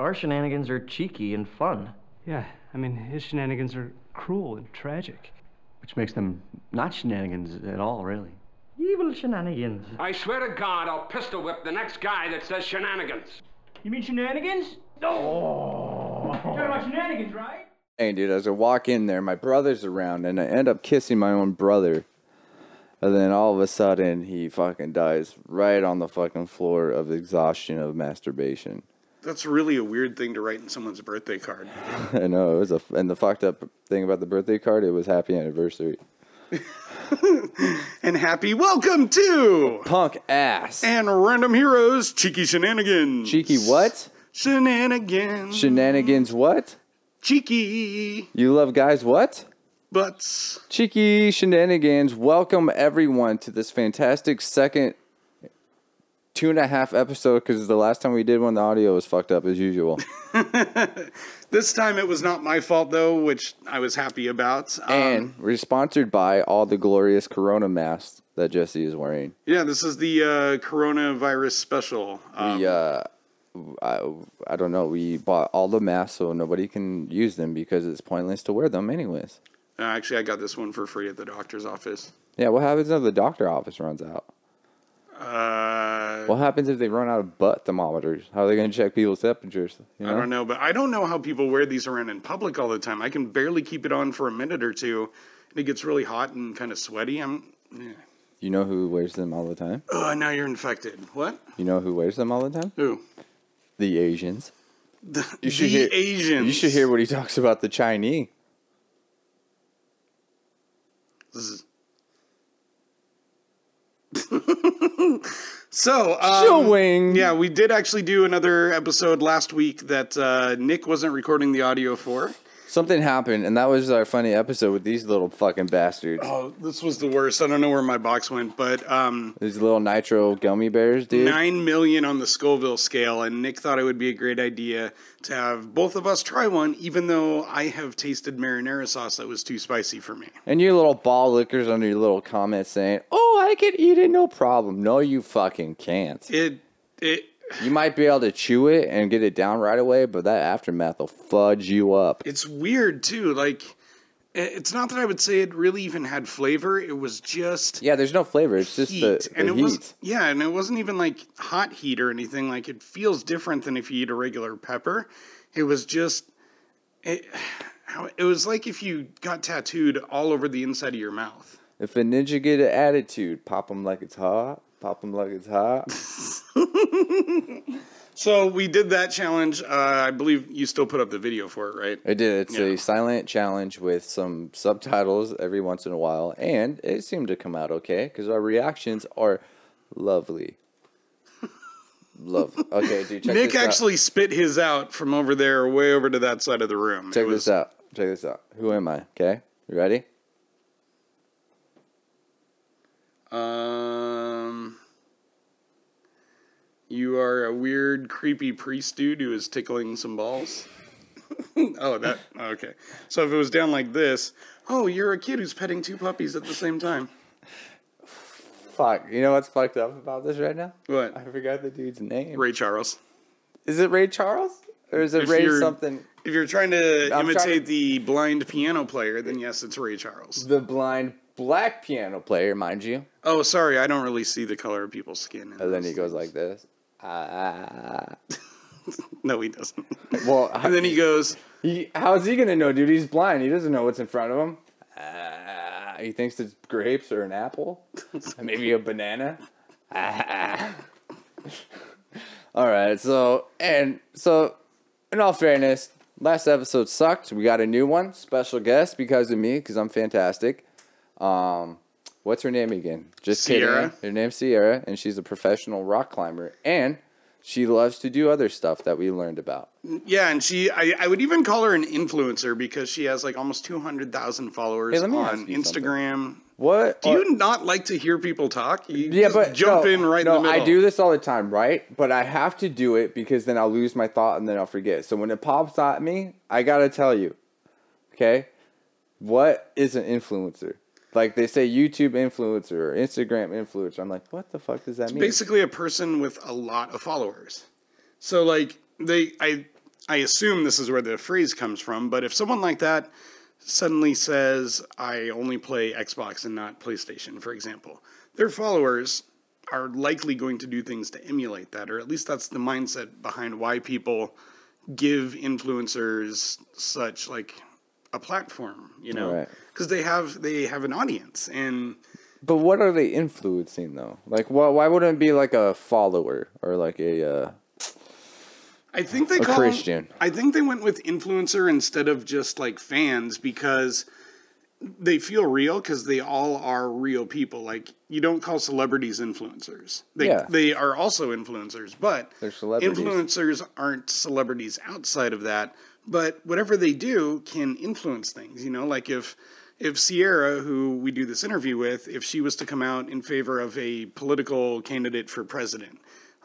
Our shenanigans are cheeky and fun. Yeah, I mean, his shenanigans are cruel and tragic. Which makes them not shenanigans at all, really. Evil shenanigans. I swear to God, I'll pistol whip the next guy that says shenanigans. You mean shenanigans? No! You're talking about shenanigans, right? Hey, dude, as I walk in there, my brother's around, and I end up kissing my own brother. And then all of a sudden, he fucking dies right on the fucking floor of exhaustion of masturbation. That's really a weird thing to write in someone's birthday card. I know it was a, and the fucked up thing about the birthday card, it was happy anniversary. and happy welcome to Punk ass. and Random Heroes Cheeky Shenanigans. Cheeky what? Shenanigans. Shenanigans what? Cheeky You love guys what? butts. Cheeky shenanigans. Welcome everyone to this fantastic second two and a half episode because the last time we did one, the audio was fucked up as usual. This time it was not my fault though, which I was happy about. Um, and we're sponsored by all the glorious Corona masks that Jesse is wearing. yeah, this is the uh, coronavirus special. Um, we, uh, I, I don't know. We bought all the masks so nobody can use them because it's pointless to wear them anyways. uh, actually, I got this one for free at the doctor's office. Yeah, what happens if the doctor office runs out? Uh, What happens if they run out of butt thermometers? How are they going to check people's temperatures? You I don't know, but I don't know how people wear these around in public all the time. I can barely keep it on for a minute or two, and it gets really hot and kind of sweaty. I'm. Yeah. You know who wears them all the time? Oh, now you're infected. What? You know who wears them all the time? Who? The Asians. The, You should the hear Asians. You should hear what he talks about the Chinese. This is- so, um, Showing. yeah, we did actually do another episode last week that uh, Nick wasn't recording the audio for. Something happened, and that was our funny episode with these little fucking bastards. Oh, this was the worst. I don't know where my box went, but um, These little nitro gummy bears, dude. nine million on the Scoville scale, and Nick thought it would be a great idea to have both of us try one, even though I have tasted marinara sauce that was too spicy for me. And your little ball lickers under your little comments saying, "Oh, I can eat it, no problem." No, you fucking can't. It it You might be able to chew it and get it down right away, but that aftermath will fudge you up. it's weird too. Like it's not that I would say it really even had flavor. It was just Yeah, there's no flavor. It's just heat, the, the and it heat. was yeah, and it wasn't even like hot heat or anything. Like it feels different than if you eat a regular pepper. It was just it. It was like if you got tattooed all over the inside of your mouth. If a ninja get an attitude, pop them like it's hot. Pop them like it's hot. So we did that challenge. Uh, I believe you still put up the video for it, right? I did. It's Yeah. a silent challenge with some subtitles every once in a while, and it seemed to come out okay because our reactions are lovely. Love. Okay, dude. Check Nick this out. actually spit his out from over there, way over to that side of the room. Check was- this out. Check this out. Who am I? Okay, you ready? Um, you are a weird, creepy priest dude who is tickling some balls. oh, that okay. So if it was down like this, oh, you're a kid who's petting two puppies at the same time. Fuck. You know what's fucked up about this right now? What? I forgot the dude's name. Ray Charles. Is it Ray Charles or is it If Ray something? If you're trying to I'm trying imitate to- the blind piano player, then yes, it's Ray Charles. The blind black piano player, mind you. Oh, sorry, I don't really see the color of people's skin. in And then he goes like this. Ah. No, he doesn't. Well, and then he goes, He, how's he gonna know, dude? He's blind. He doesn't know what's in front of him. Ah, he thinks it's grapes or an apple, maybe a banana. All right. So and so, in all fairness, last episode sucked. We got a new one, special guest because of me, because I'm fantastic. Um, what's her name again? Just Sierra. kidding. Her name's Sierra, and she's a professional rock climber, and she loves to do other stuff that we learned about. Yeah, and she, I, I would even call her an influencer because she has like almost 200,000 followers Hey, let me on ask you Instagram. What? Do you not like to hear people talk? You Yeah, just but jump no, in right no, in the middle. I do this all the time, right? But I have to do it because then I'll lose my thought and then I'll forget. So when it pops at me, I gotta tell you, okay, what is an influencer? Like they say, YouTube influencer or Instagram influencer. I'm like, what the fuck does that mean? Basically, a person with a lot of followers. So like they, I, I assume this is where the phrase comes from, but if someone like that suddenly says, I only play Xbox and not PlayStation, for example, their followers are likely going to do things to emulate that, or at least that's the mindset behind why people give influencers such like a platform, you know, Right. Because they have they have an audience, and But what are they influencing though? Like, why why wouldn't it be like a follower or like a uh, I think they call Christian? I think they went with influencer instead of just like fans because they feel real because they all are real people. Like you don't call celebrities influencers. They Yeah. they are also influencers, but They're celebrities. influencers aren't celebrities outside of that. But whatever they do can influence things. You know, like if if Sierra, who we do this interview with, if she was to come out in favor of a political candidate for president,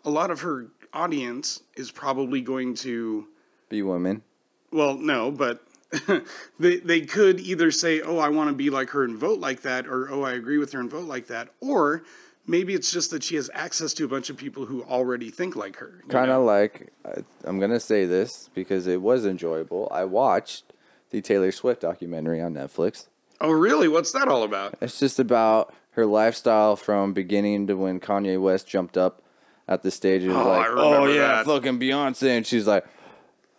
a lot of her audience is probably going to Be women. well, no, but they they could either say, "Oh, I want to be like her and vote like that," or "Oh, I agree with her and vote like that," or maybe it's just that she has access to a bunch of people who already think like her. Kind of like I'm gonna say this because it was enjoyable. I watched the Taylor Swift documentary on Netflix. Oh, really? What's that all about? It's just about her lifestyle from beginning to when Kanye West jumped up at the stage and was Oh, like, "Oh yeah, that." fucking Beyonce," and she's like,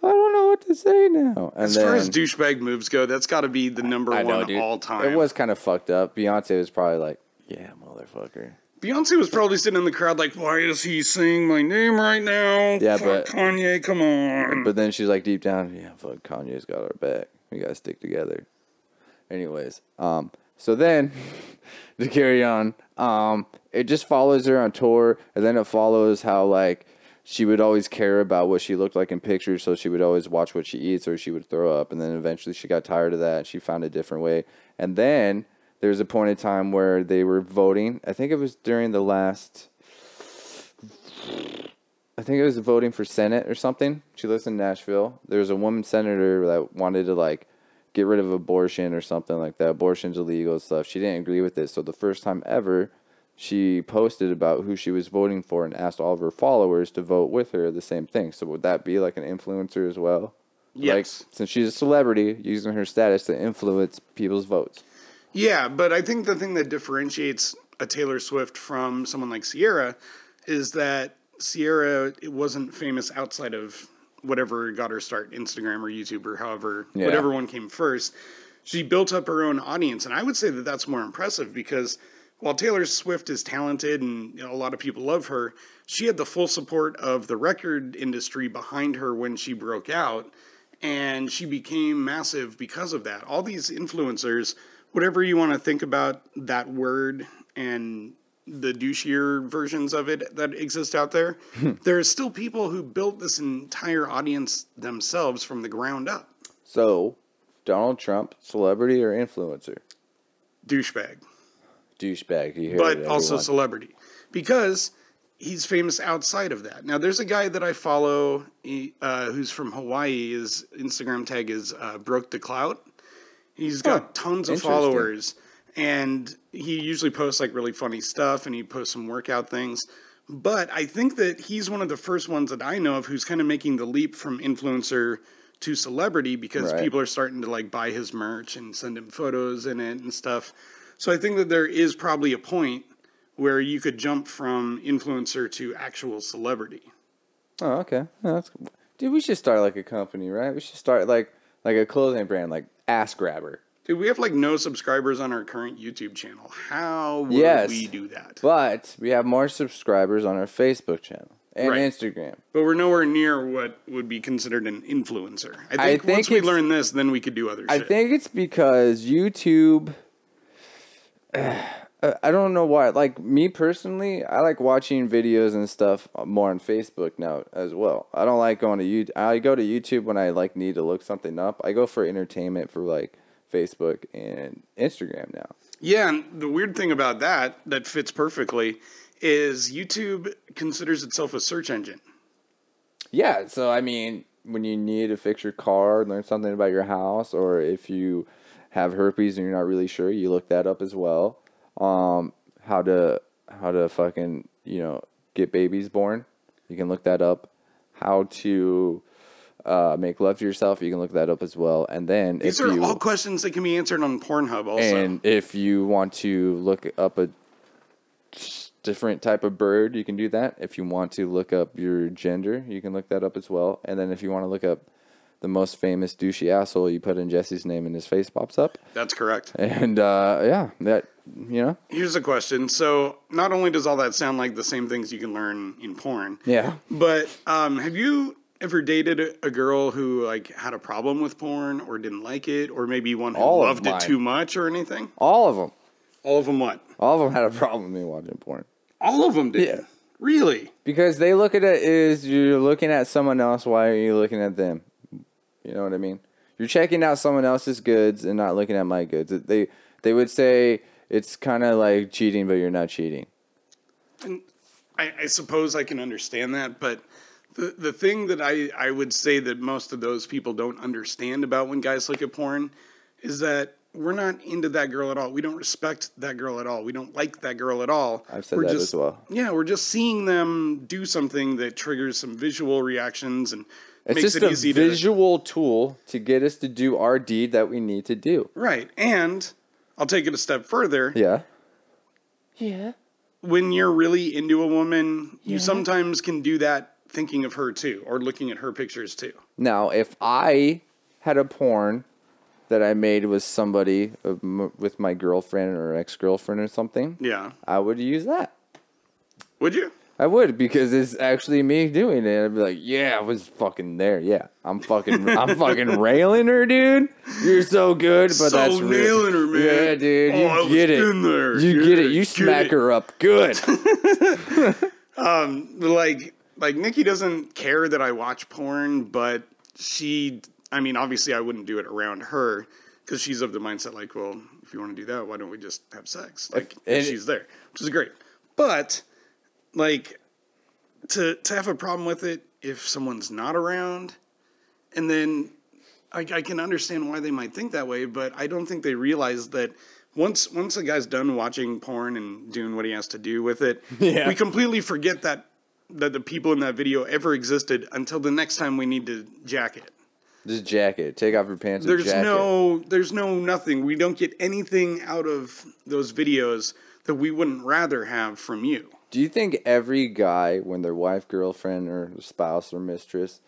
"I don't know what to say now." And As then far as douchebag moves go, that's got to be the number I one know, all time. it was kind of fucked up. Beyonce was probably like, "Yeah, motherfucker." Beyonce was probably sitting in the crowd like, "Why is he saying my name right now? Yeah, Fuck but- Kanye, come on." But then she's like deep down, yeah, fuck Kanye's got our back. We gotta stick together. Anyways, um, so then to carry on, um, it just follows her on tour, and then it follows how like she would always care about what she looked like in pictures, so she would always watch what she eats, or she would throw up, and then eventually she got tired of that. And she found a different way, and then there's a point in time where they were voting. I think it was during the last. I think it was voting for Senate or something. She lives in Nashville. There was a woman senator that wanted to like get rid of abortion or something like that. Abortion's illegal stuff. She didn't agree with it. So the first time ever, she posted about who she was voting for and asked all of her followers to vote with her the same thing. So would that be like an influencer as well? Like Yes. since she's a celebrity, using her status to influence people's votes. Yeah, but I think the thing that differentiates a Taylor Swift from someone like Sierra is that Sierra it wasn't famous outside of whatever got her start, Instagram or YouTube or however, Yeah. whatever one came first. She built up her own audience, and I would say that that's more impressive because while Taylor Swift is talented and you know, a lot of people love her, she had the full support of the record industry behind her when she broke out and she became massive because of that. All these influencers, whatever you want to think about that word and the douchier versions of it that exist out there, there are still people who built this entire audience themselves from the ground up. So, Donald Trump, celebrity or influencer? Douchebag, Douchebag. You hear but it, also celebrity because he's famous outside of that. Now, there's a guy that I follow uh, who's from Hawaii. His Instagram tag is uh, Broke the Clout. He's got Huh. tons of followers, and he usually posts like really funny stuff, and he posts some workout things. But I think that he's one of the first ones that I know of who's kind of making the leap from influencer to celebrity because Right. people are starting to like buy his merch and send him photos in it and stuff. So I think that there is probably a point where you could jump from influencer to actual celebrity. Oh, okay. Yeah, that's dude. We should start like a company, right? We should start like like a clothing brand, like Ass Grabber. Dude, we have like no subscribers on our current YouTube channel. How would Yes. we do that? But we have more subscribers on our Facebook channel and Right. Instagram. But we're nowhere near what would be considered an influencer. I think, I think once we learn this, then we could do other stuff. I shit. think it's because YouTube. I don't know why. Like me personally, I like watching videos and stuff more on Facebook now as well. I don't like going to YouTube. I go to YouTube when I like need to look something up. I go for entertainment for like Facebook and Instagram now. Yeah, and the weird thing about that that fits perfectly is YouTube considers itself a search engine. Yeah, so I mean, when you need to fix your car, learn something about your house, or if you have herpes and you're not really sure, you look that up as well. Um, how to how to fucking you know get babies born, you can look that up. How to uh, make love to yourself, you can look that up as well. And then These if are you all questions that can be answered on Pornhub. Also, and if you want to look up a different type of bird, you can do that. If you want to look up your gender, you can look that up as well. And then if you want to look up the most famous douchey asshole, you put in Jesse's name and his face pops up. that's correct. And uh, yeah, that you know, Here's a question. So, not only does all that sound like the same things you can learn in porn, yeah. but um, have you ever dated a, girl who like had a problem with porn or didn't like it, or maybe one who All of loved it mine. too much or anything? All of them, All of them, what? all of them had a problem with me watching porn. All of them did. Yeah. Really? Because they look at it as you're looking at someone else. Why are you looking at them? You know what I mean? You're checking out someone else's goods and not looking at my goods. They they would say it's kind of like cheating, but you're not cheating. I, I suppose I can understand that, but the the thing that I, I would say that most of those people don't understand about when guys look at porn is that we're not into that girl at all. We don't respect that girl at all. We don't like that girl at all. I've said we're that just, as well. Yeah, we're just seeing them do something that triggers some visual reactions and It's makes just it a easy to visual tool to get us to do our deed that we need to do. right. And I'll take it a step further. Yeah. Yeah. When you're really into a woman, you sometimes can do that thinking of her too, or looking at her pictures too. Now, if I had a porn that I made with somebody, uh, m- with my girlfriend or ex girlfriend or something, Yeah. I would use that. Would you? I would because it's actually me doing it. I'd be like, "Yeah, I was fucking there. Yeah, I'm fucking, I'm fucking railing her, dude. You're so good, but So that's real. nailing her, man. Yeah, dude, Oh, you get it. You Yeah, get it. You get smack it. her up good. um, Like, like Nikki doesn't care that I watch porn, but she, I mean, obviously I wouldn't do it around her because she's of the mindset like, well, if you want to do that, why don't we just have sex? Like, and- she's there, which is great. But like, to to have a problem with it if someone's not around, and then I, I can understand why they might think that way, but I don't think they realize that once once a guy's done watching porn and doing what he has to do with it, Yeah. we completely forget that that the people in that video ever existed until the next time we need to jack it. Just jack it. Take off your pants. and There's no there's no nothing. We don't get anything out of those videos that we wouldn't rather have from you. Do you think every guy, when their wife, girlfriend, or spouse or mistress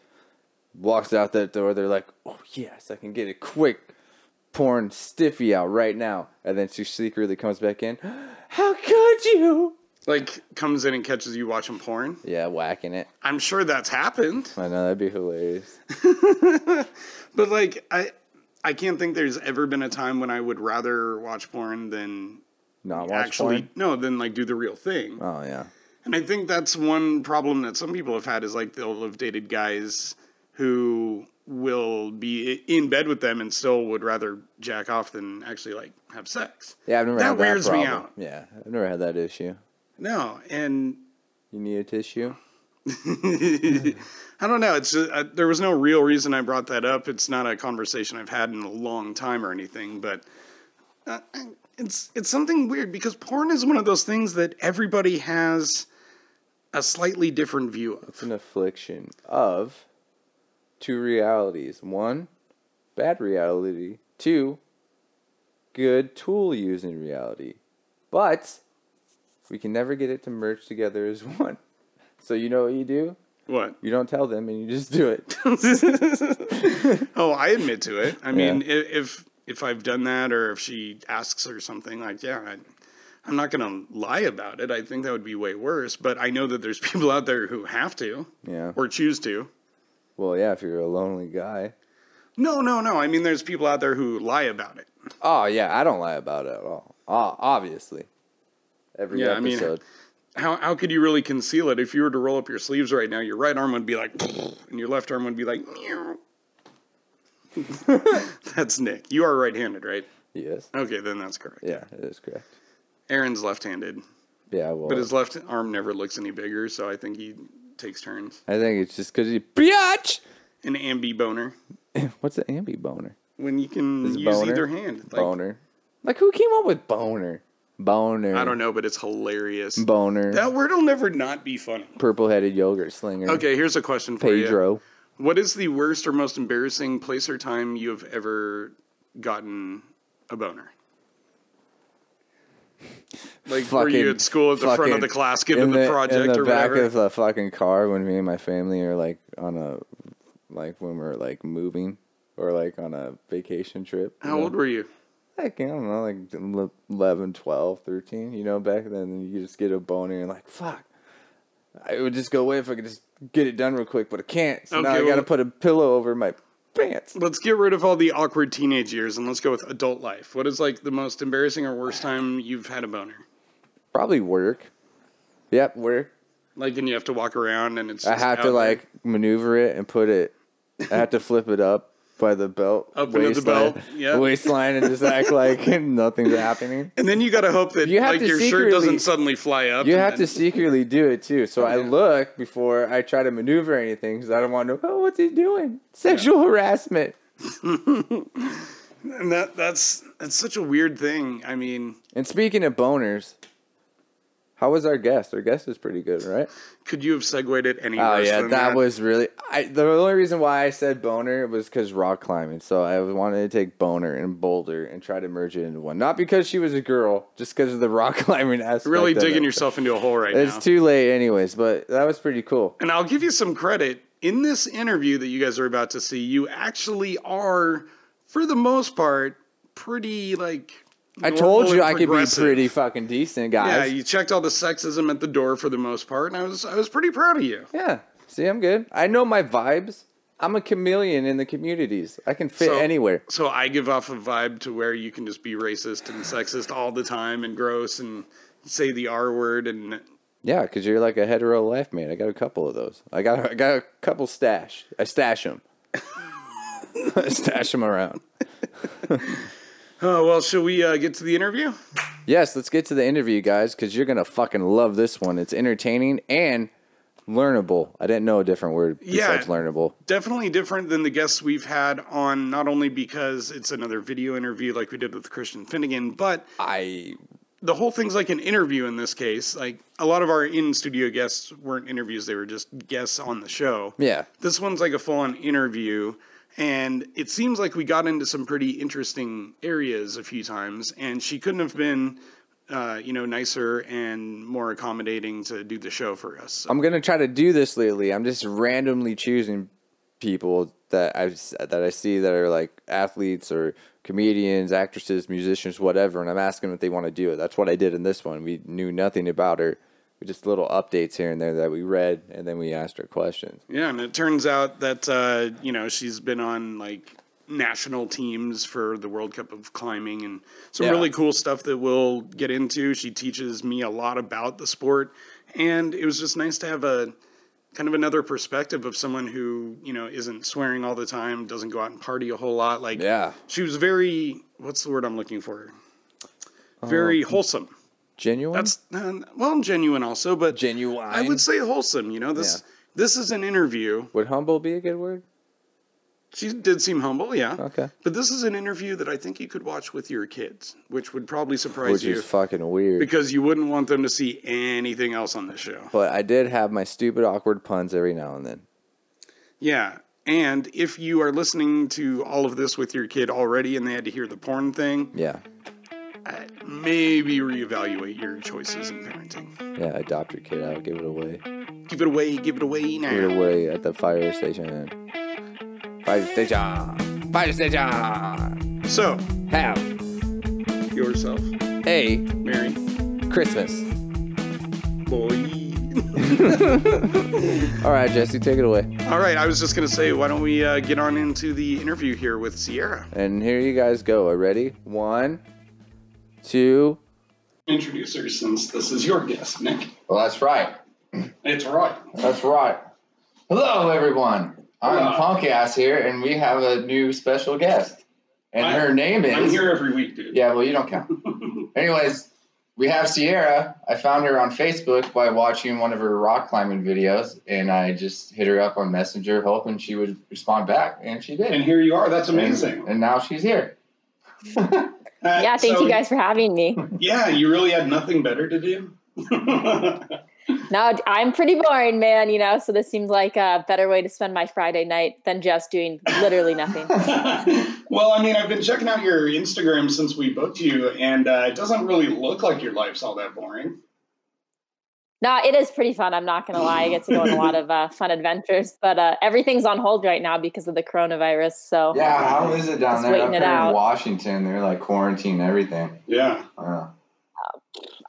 walks out that door, they're like, "Oh yes, I can get a quick porn stiffy out right now," and then she secretly comes back in. How could you? Like comes in and catches you watching porn. Yeah, whacking it. I'm sure that's happened. I know that'd be hilarious. But like I I can't think there's ever been a time when I would rather watch porn than Not watch actually porn. no, than like do the real thing. Oh yeah. And I think that's one problem that some people have had is like they'll have dated guys who will be in bed with them and still would rather jack off than actually like have sex. Yeah, I've never That had that weirds me problem. out. Yeah, I've never had that issue. No, and You need a tissue? I don't know. It's just, uh, there was no real reason I brought that up. It's not a conversation I've had in a long time or anything, but uh, it's it's something weird because porn is one of those things that everybody has a slightly different view of. It's an affliction of two realities. One, bad reality. Two, good tool using reality. But we can never get it to merge together as one. So you know what you do? What? You don't tell them and you just do it. Oh, I admit to it. I mean, Yeah. if if I've done that or if she asks or something, like yeah, I, I'm not gonna lie about it. I think that would be way worse. But I know that there's people out there who have to Yeah. or choose to. Well, yeah, if you're a lonely guy. No, no, no. I mean, there's people out there who lie about it. Oh, yeah, I don't lie about it at all. Oh, obviously. Every Yeah, I mean- How how could you really conceal it? If you were to roll up your sleeves right now, your right arm would be like, and your left arm would be like, meow. that's Nick. You are right-handed, right? yes. Okay, then that's correct. Yeah, it is correct. Aaron's left-handed, Yeah, well, but his left arm never looks any bigger, so I think he takes turns. I think it's just because he. Biatch! An ambi boner What's an ambi boner? when you can use boner? either hand. Like, boner. Like who came up with boner? Boner. I don't know, but it's hilarious. Boner. That word will never not be funny. Purple headed yogurt slinger. Okay, here's a question for you. Pedro. What is the worst or most embarrassing place or time you have ever gotten a boner? Like were you at school at the front of the class giving in the, project in the or back whatever? of the fucking car when me and my family are like on a like when we're like moving or like on a vacation trip. How know? old were you? Like, I don't know, like 11, 12, 13, you know, back then you just get a boner and you're like, fuck. I would just go away if I could just get it done real quick, but I can't. So now Okay, I gotta put a pillow over my pants. Let's get rid of all the awkward teenage years and let's go with adult life. What is like the most embarrassing or worst time you've had a boner? Probably work. Yep, work. Like, and you have to walk around and it's. I have to there. like maneuver it and put it. I have to flip it up by the belt, Up into the belt, yeah. waistline, and just act like nothing's happening. And then you got to hope that You have like to your shirt doesn't suddenly fly up. You have then- to secretly do it too. So oh, I look before I try to maneuver anything because I don't want to. know, Oh, what's he doing? Sexual harassment. And that that's that's such a weird thing. I mean, And speaking of boners, how was our guest? Our guest is pretty good, right? could you have segued it any Oh yeah, than that was really. I the only reason why I said boner was because rock climbing. So I wanted to take boner and boulder and try to merge it into one. Not because she was a girl, just because of the rock climbing aspect. really digging yourself into a hole right It's now. too late, anyways. But that was pretty cool. and I'll give you some credit in this interview that you guys are about to see. You actually are, for the most part, pretty like. I told you I could be pretty fucking decent, guys. Yeah, you checked all the sexism at the door for the most part, and I was I was pretty proud of you. Yeah. See, I'm good. I know my vibes. I'm a chameleon in the communities. I can fit So- anywhere. So I give off a vibe to where you can just be racist and sexist all the time and gross and say the R word and Yeah, because you're like a hetero life mate. I got a couple of those. I got I got a couple stash. I stash them. I stash them around. Oh well, shall we uh, get to the interview? Yes, let's get to the interview, guys, because you're gonna fucking love this one. It's entertaining and learnable. I didn't know a different word Yeah. besides learnable. Definitely different than the guests we've had on. Not only because it's another video interview like we did with Christian Finnegan, but I the whole thing's like an interview in this case. Like a lot of our in studio guests weren't interviews; they were just guests on the show. yeah. This one's like a full on interview, and it seems like we got into some pretty interesting areas a few times, and she couldn't have been, uh, you know, nicer and more accommodating to do the show for us. So, I'm gonna try to do this lately. I'm just randomly choosing people that I that I see that are like athletes or comedians, actresses, musicians, whatever, and I'm asking if they want to do it. That's what I did in this one. We knew nothing about her. We just little updates here and there that we read, and then we asked her questions. yeah, and it turns out that uh, you know she's been on like national teams for the World Cup of climbing and some Yeah. really cool stuff that we'll get into. She teaches me a lot about the sport, and it was just nice to have a kind of another perspective of someone who you know isn't swearing all the time, doesn't go out and party a whole lot. Like Yeah, she was very what's the word I'm looking for? Very Um, wholesome. Genuine. That's uh, well genuine also, but genuine. I would say wholesome. You know this. This is an interview. Would humble be a good word? She did seem humble, yeah. Okay. But this is an interview that I think you could watch with your kids, which would probably surprise Which you is fucking weird. because you wouldn't want them to see anything else on the show. but I did have my stupid, awkward puns every now and then. Yeah. And if you are listening to all of this with your kid already and they had to hear the porn thing, Yeah, maybe reevaluate your choices in parenting. yeah. Adopt your kid out, give it away. Give it away, give it away now. Give it away at the fire station. Fire station. Fire station. So, Have yourself, a Merry Christmas. boy. All right, Jesse, take it away. All right, I was just going to say, why don't we uh, get on into the interview here with Sierra? And here you guys go. Are ready? One, two. Introduce her since this is your guest, Nick. Well, that's right. It's right. That's right. Hello, everyone. I'm Hello. Punk Ass here, and we have a new special guest. And I- her name is. I'm here every week, dude. Yeah, well, you don't count. Anyways, we have Sierra. I found her on Facebook by watching one of her rock climbing videos, and I just hit her up on Messenger, hoping she would respond back, and she did. And here you are. That's And- amazing. And, now she's here. Uh, Yeah, thank so, you guys for having me. Yeah, you really had nothing better to do. No, I'm pretty boring, man, you know, so this seems like a better way to spend my Friday night than just doing literally nothing. well, I mean, I've been checking out your Instagram since we booked you, and uh, it doesn't really look like your life's all that boring. No, it is pretty fun. I'm not going to lie. I get to go on a lot of uh, fun adventures, but uh, everything's on hold right now because of the coronavirus. So Yeah, how is it down Just there? waiting Up it out. in Washington, they're like quarantine everything. Yeah. Uh,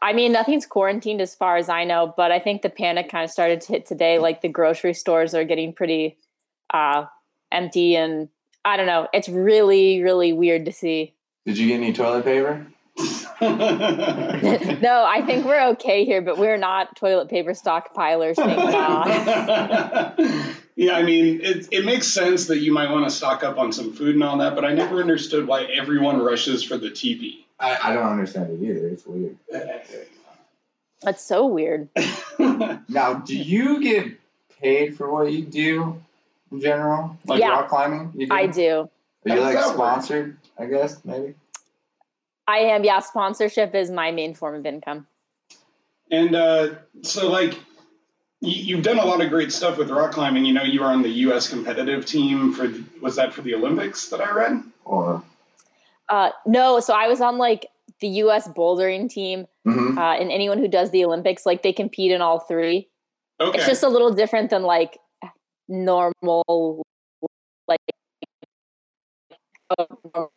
I mean, nothing's quarantined as far as I know, but I think the panic kind of started to hit today. Like the grocery stores are getting pretty uh, empty, and I don't know. It's really, really weird to see. did you get any toilet paper? no, I think we're okay here, but we're not toilet paper stockpilers. Thank God. yeah, I mean, it, it makes sense that you might want to stock up on some food and all that, but I never understood why everyone rushes for the teepee. I, I don't understand it either. It's weird. That's so weird. Now, do you get paid for what you do in general? Like Yeah. rock climbing? You I do. Are you like sponsored, I guess, maybe? I am. Yeah, sponsorship is my main form of income. And uh, so, like, you, you've done a lot of great stuff with rock climbing. You know, you were on the U.S. competitive team for the, was that for the Olympics that I read? Or Uh, no, so I was on like the U.S. bouldering team, Mhm. uh, and anyone who does the Olympics, like they compete in all three. Okay. It's just a little different than like normal, like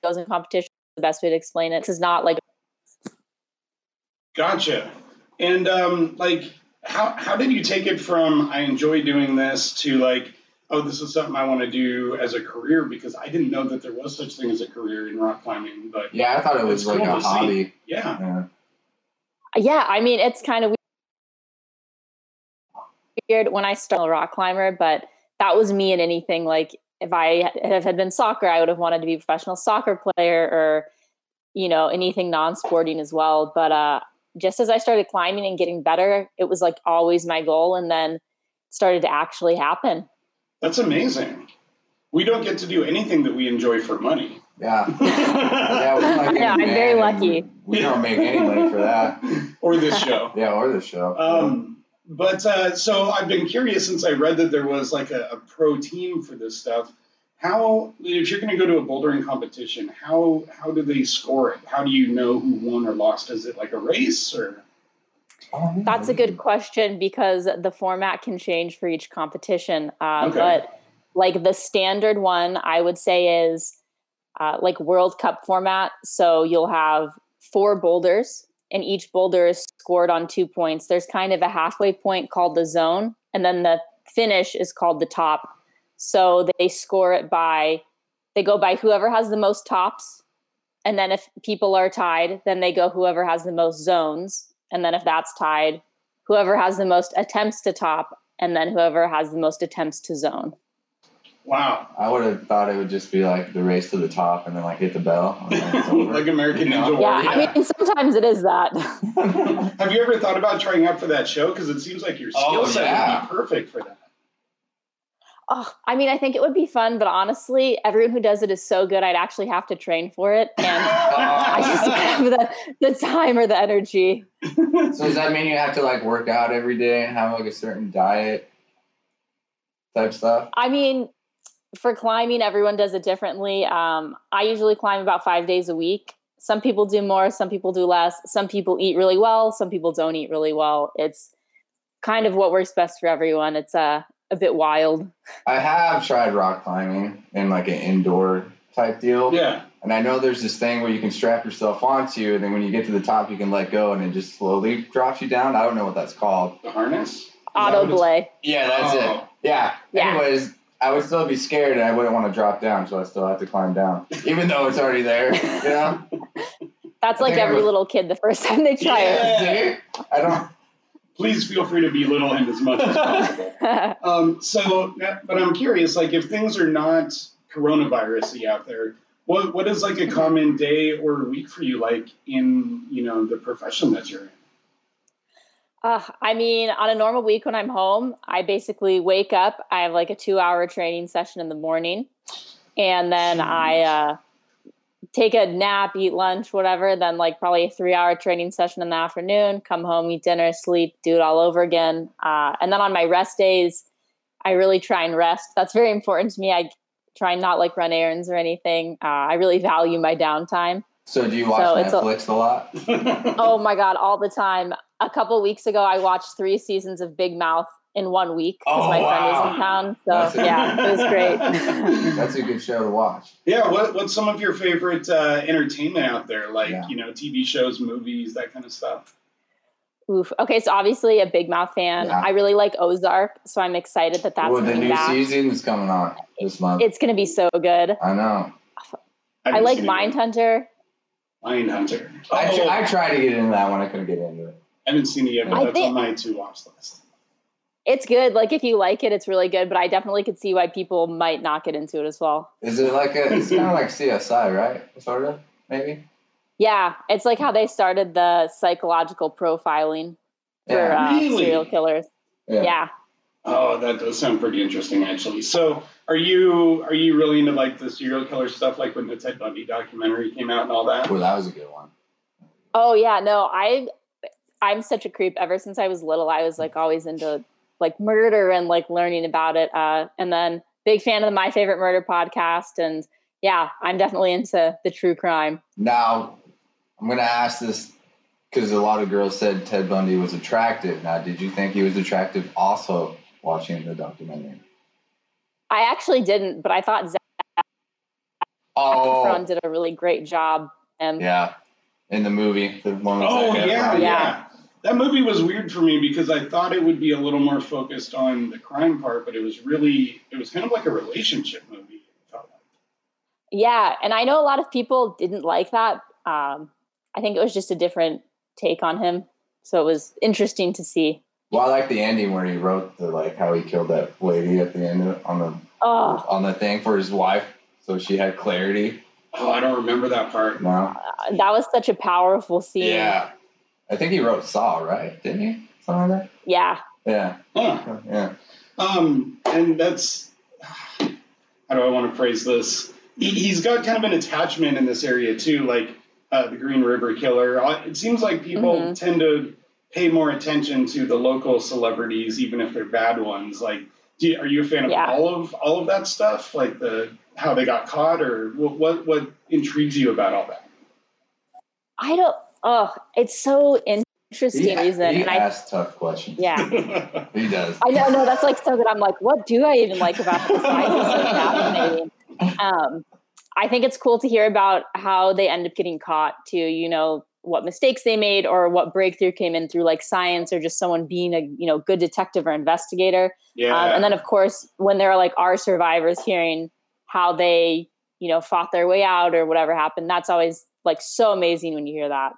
goes in competition. The best way to explain it. This is not like Gotcha. And um, like, how how did you take it from I enjoy doing this to like, oh, this is something I want to do as a career? Because I didn't know that there was such thing as a career in rock climbing. But yeah, I thought it was like cool a hobby. yeah, Yeah. yeah. I mean, it's kind of weird when I started a rock climber, but that was me in anything. Like if I if had been soccer, I would have wanted to be a professional soccer player or you know anything non-sporting as well. But uh, just as I started climbing and getting better, it was like always my goal, and then started to actually happen. that's amazing. We don't get to do anything that we enjoy for money. Yeah. Yeah, we're like Yeah, I'm very lucky. We don't make any money for that. or this show. Yeah, or this show. Um, but uh, so I've been curious since I read that there was like a, a pro team for this stuff. How, if you're going to go to a bouldering competition, how how do they score it? How do you know who won or lost? Is it like a race or? That's a good question because the format can change for each competition. Uh, Okay. But like the standard one, I would say is uh, like World Cup format. So you'll have four boulders, and each boulder is scored on two points. There's kind of a halfway point called the zone, and then the finish is called the top. So they score it by, they go by whoever has the most tops. And then if people are tied, then they go whoever has the most zones. And then if that's tied, whoever has the most attempts to top, and then whoever has the most attempts to zone. Wow, I would have thought it would just be like the race to the top and then like hit the bell. and then it's over. like American You know? Ninja Yeah, I mean, sometimes it is that. Have you ever thought about trying out for that show? Because it seems like your oh, skill Oh, set yeah. would be perfect for that. Oh, I mean, I think it would be fun, but honestly, everyone who does it is so good. I'd actually have to train for it, and I just don't have the, the time or the energy. So does that mean you have to like work out every day and have like a certain diet type stuff? I mean, for climbing, everyone does it differently. Um, I usually climb about five days a week. Some people do more, some people do less. Some people eat really well, some people don't eat really well. It's kind of what works best for everyone. It's uh, a bit wild. I have tried rock climbing in like an indoor type deal. Yeah. And I know there's this thing where you can strap yourself onto, and then when you get to the top, you can let go, and it just slowly drops you down. I don't know what that's called. The harness? Auto belay. Yeah, that's Oh. it. Yeah. Yeah. Anyways, I would still be scared, and I wouldn't want to drop down, so I still have to climb down, even though it's already there. You know? That's I like every I'm little kid the first time they try Yeah. See? I don't. Please feel free to belittle him as much as possible. Um, so, but I'm curious, like, if things are not coronavirusy out there, what what is like a common day or week for you, like in you know the profession that you're in? Uh, I mean, on a normal week when I'm home, I basically wake up. I have like a two hour training session in the morning. And then I uh, take a nap, eat lunch, whatever, then like probably a three hour training session in the afternoon, come home, eat dinner, sleep, do it all over again. Uh, and then on my rest days, I really try and rest. That's very important to me. I try and not like run errands or anything. Uh, I really value my downtime. So do you watch So it's a- Netflix a, lot? Oh my God, all the time. A couple weeks ago, I watched three seasons of Big Mouth in one week because Oh, my friend wow. was in town. So a- yeah, it was great. That's a good show to watch. Yeah, what what's some of your favorite uh, entertainment out there? Like Yeah. you know, TV shows, movies, that kind of stuff. Oof. Okay, so obviously a Big Mouth fan. Yeah. I really like Ozark, so I'm excited that that's well, the new back. season is coming on this month. It's gonna be so good. I know. I haven't like seen it yet. Mindhunter. Mindhunter. I, tr- Oh, I tried to get into that one. I couldn't get into it. I haven't seen it yet, but I that's think- on my to watch list. It's good. Like if you like it, it's really good. But I definitely could see why people might not get into it as well. Is it like a? It's kind of like CSI, right? Sort of, maybe. Yeah, it's like how they started the psychological profiling for Yeah. uh, Really? serial killers. Yeah. Yeah. Oh, that does sound pretty interesting, actually. So, are you are you really into like the serial killer stuff, like when the Ted Bundy documentary came out and all that? Well, that was a good one. Oh yeah. No, I I'm such a creep. Ever since I was little, I was like always into like murder and like learning about it. Uh, and then big fan of the My Favorite Murder podcast. And yeah, I'm definitely into the true crime. Now, I'm gonna ask this because a lot of girls said Ted Bundy was attractive. Now, did you think he was attractive? Also, watching the documentary. I actually didn't, but I thought Zac Oh, Efron did a really great job. And yeah. In the movie, the one Oh yeah, yeah, Yeah. That movie was weird for me because I thought it would be a little more focused on the crime part, but it was really it was kind of like a relationship movie. like. yeah, and I know a lot of people didn't like that. Um, I think it was just a different take on him. So it was interesting to see. Well, I like the ending where he wrote the like how he killed that lady at the end of, on the Oh, on the thing for his wife, so she had clarity. Oh, I don't remember that part. No. uh, that was such a powerful scene. Yeah. I think he wrote Saw, right? Didn't he? Something like Yeah. that. Huh. Yeah. Yeah. Um, and that's how do I want to phrase this? He, he's got kind of an attachment in this area too, like uh, the Green River Killer. Uh, It seems like people Mhm. tend to pay more attention to the local celebrities, even if they're bad ones. Like, do you, are you a fan of Yeah. all of all of that stuff, like the how they got caught, or what what, what intrigues you about all that? I don't. Oh, it's so interesting He, reason, he and I tough questions. yeah. He does. I know, no, that's like so good. I'm like, what do I even like about this? Why is this so fascinating? Um, I think it's cool to hear about how they end up getting caught too. You know, what mistakes they made or what breakthrough came in through like science or just someone being a you know good detective or investigator. yeah. Um, and then of course when there are like our survivors hearing how they you know fought their way out or whatever happened, that's always like so amazing when you hear that.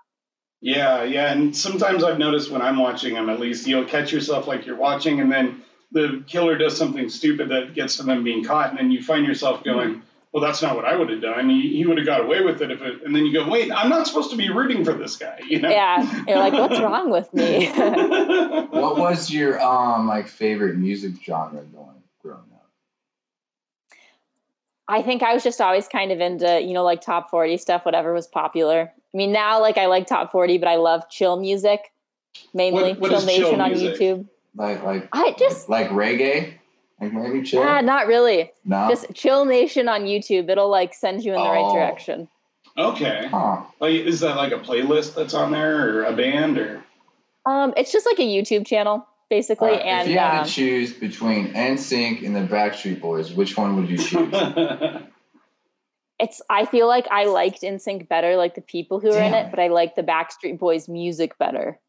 Yeah, yeah, and sometimes I've noticed when I'm watching them, at least you'll catch yourself like you're watching, and then the killer does something stupid that gets to them being caught, and then you find yourself going, "Well, that's not what I would have done. He, he would have got away with it if it." And then you go, "Wait, I'm not supposed to be rooting for this guy," you know? Yeah, you're like, what's wrong with me? What was your um like favorite music genre going growing up? I think I was just always kind of into, you know, like top 40 stuff, whatever was popular. I mean, now like I like top 40, but I love chill music, mainly What- what Chill is chill Nation on music? YouTube. Like like I just, like reggae? Like maybe chill? ah, not really. no. Just Chill Nation on YouTube. It'll like send you in the right Oh. direction. okay, huh. like is that like a playlist that's on there, or a band, or? Um, it's just like a YouTube channel, basically. Alright, and if you had um, to choose between NSYNC and the Backstreet Boys, which one would you choose? it's, I feel like I liked NSYNC better, like the people who were in it, but I like the Backstreet Boys music better.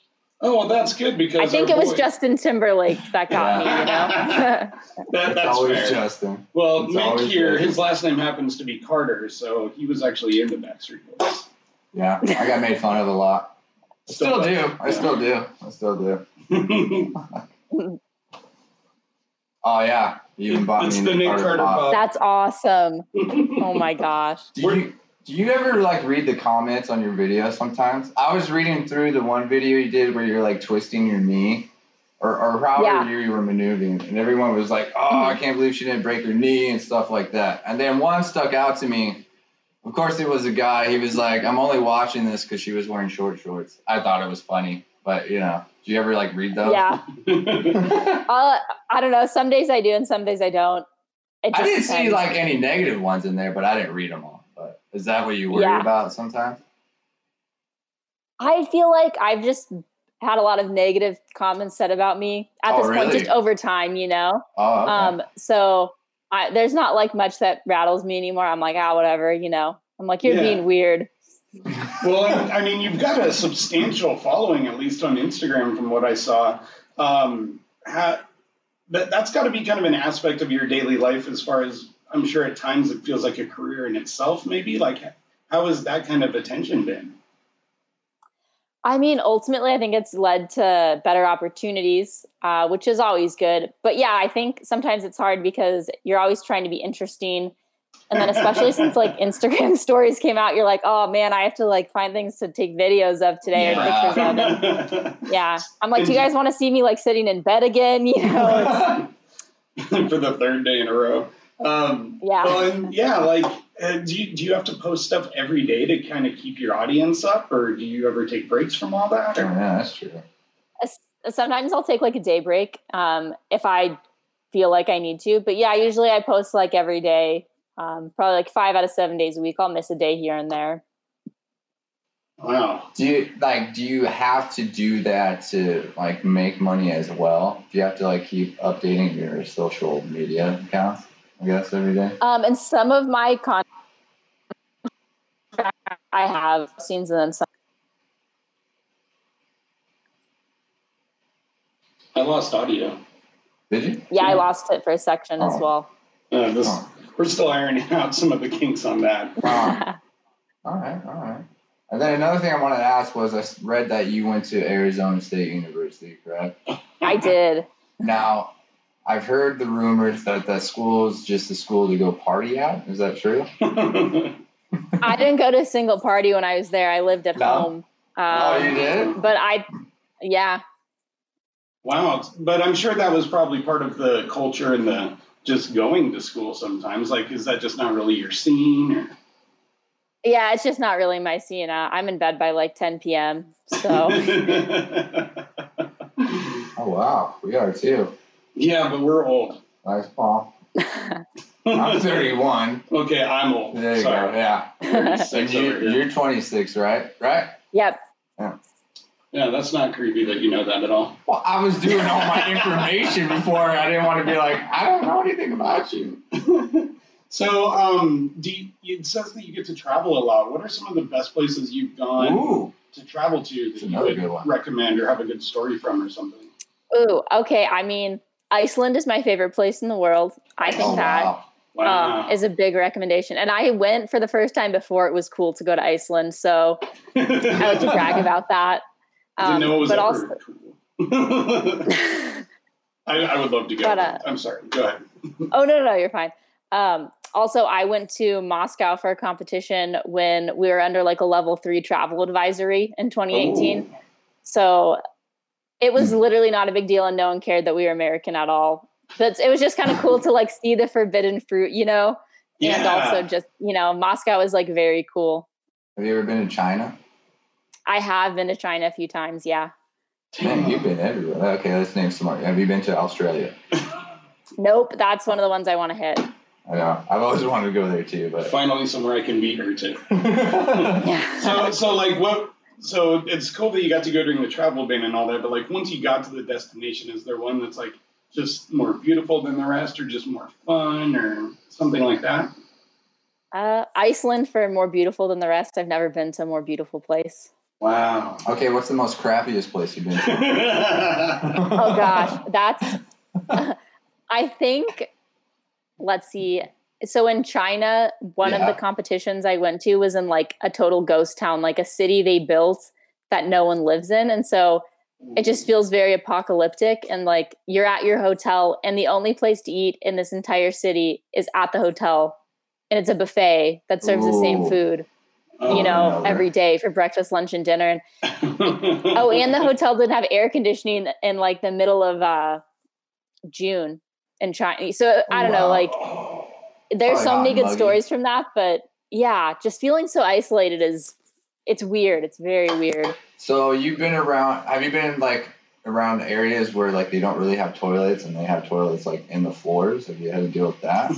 Oh, well, that's good because I think our it was boy- Justin Timberlake that got me, you know? that, it's that's always fair. Justin. Well, It's Mick here, good. his last name happens to be Carter, so he was actually in the Backstreet Boys. Yeah, I got made fun of a lot. I still Still do. I still do. I still do. Oh yeah, you even bought It's me the the Nick Carter, Carter pop. pop. That's awesome. Oh my gosh. Do you do you ever like read the comments on your video sometimes? I was reading through the one video you did where you're like twisting your knee. Or, or however Yeah. you were maneuvering, and everyone was like, "Oh, I can't believe she didn't break her knee" and stuff like that. And then one stuck out to me. Of course, it was a guy. He was like, "I'm only watching this because she was wearing short shorts." I thought it was funny, but you know, do you ever like read those? Yeah. Uh, I don't know. Some days I do, and some days I don't. I didn't see like any negative ones in there, but I didn't read them all. But is that what you worry Yeah. about sometimes? I feel like I've just had a lot of negative comments said about me at Oh, this point, just over time, you know. Oh, okay. Um, so I, there's not like much that rattles me anymore. I'm like, ah, whatever, you know. I'm like, you're Yeah. being weird. well, I, I mean, you've got a substantial following, at least on Instagram, from what I saw. Um, ha, that, that's got to be kind of an aspect of your daily life, as far as I'm sure at times it feels like a career in itself, maybe. Like, how has that kind of attention been? I mean, ultimately, I think it's led to better opportunities, uh, which is always good. But yeah, I think sometimes it's hard because you're always trying to be interesting. And then, especially since like Instagram stories came out, you're like, oh man, I have to like find things to take videos of today or pictures of. And yeah, I'm like, do you guys want to see me like sitting in bed again? You know, For the third day in a row. Um, Yeah. Well, and yeah, like, uh, do you, do you have to post stuff every day to kind of keep your audience up, or do you ever take breaks from all that? Or? yeah, that's true. sometimes I'll take like a day break um, if I feel like I need to. But yeah, usually I post like every day, um, probably like five out of seven days a week. I'll miss a day here and there. Wow. Do you like? Do you have to do that to like make money as well? Do you have to like keep updating your social media accounts? I guess every day. Um, and some of my content I have scenes and then some. I lost audio. Did you? Yeah, I lost it for a section as Oh. well. Uh, this, Oh. We're still ironing out some of the kinks on that. Wow. all right, all right. And then another thing I wanted to ask was I read that you went to Arizona State University, correct? I did. Now, I've heard the rumors that that school is just a school to go party at. Is that true? I didn't go to a single party when I was there. I lived at No? home. oh, Um, you did? but I, yeah, wow. But I'm sure that was probably part of the culture and the just going to school sometimes. Like, is that just not really your scene? Or? yeah, it's just not really my scene. Uh, I'm in bed by like 10 p.m. So. Oh wow, we are too. Yeah, but we're old. Nice, Paul. I'm 31. Okay, I'm old. There you Sorry. go. Yeah. And you, over here. you're 26, right? Right? Yep. Yeah, that's not creepy that you know that at all. Well, I was doing all my information before. I didn't want to be like, I don't know anything about you. So, um, do you, it says that you get to travel a lot. What are some of the best places you've gone Ooh. to travel to that you would recommend or have a good story from or something? Ooh, okay. I mean, Iceland is my favorite place in the world. I think Oh, that wow. Wow. um, is a big recommendation. And I went for the first time before it was cool to go to Iceland. So I like to brag about that. I didn't Um, know it was but ever also, cool. I, I would love to go. But, uh, I'm sorry. Go ahead. oh, no, no, no, you're fine. Um, also, I went to Moscow for a competition when we were under like a level three travel advisory in 2018. So it was hmm. literally not a big deal, and no one cared that we were American at all. But it was just kind of cool to like see the forbidden fruit, you know, Yeah. and also just you know, Moscow is like very cool. Have you ever been to China? I have been to China a few times. Yeah. Man, you've been everywhere. Okay, let's name some more. Have you been to Australia? Nope, that's one of the ones I want to hit. I know. I've always wanted to go there too, but. Finally, somewhere I can beat her too. Yeah. So, so like what? So it's cool that you got to go during the travel ban and all that. But like once you got to the destination, is there one that's like just more beautiful than the rest, or just more fun, or something like that? Uh, Iceland for more beautiful than the rest. I've never been to a more beautiful place. Wow. okay, what's the most crappiest place you've been to? Oh gosh, that's. I think. Let's see. So in China, one of the competitions I went to was in like a total ghost town, like a city they built that no one lives in, and so it just feels very apocalyptic. And like you're at your hotel, and the only place to eat in this entire city is at the hotel, and it's a buffet that serves the same food, Oh, you know, no. every day for breakfast, lunch, and dinner. And oh, and the hotel didn't have air conditioning in like the middle of uh June in China. So I don't know, Wow. like there's Probably so many good muggy. stories from that, but yeah, just feeling so isolated is it's weird. It's very weird. So you've been around? Have you been like around areas where like they don't really have toilets and they have toilets like in the floors? Have you had to deal with that?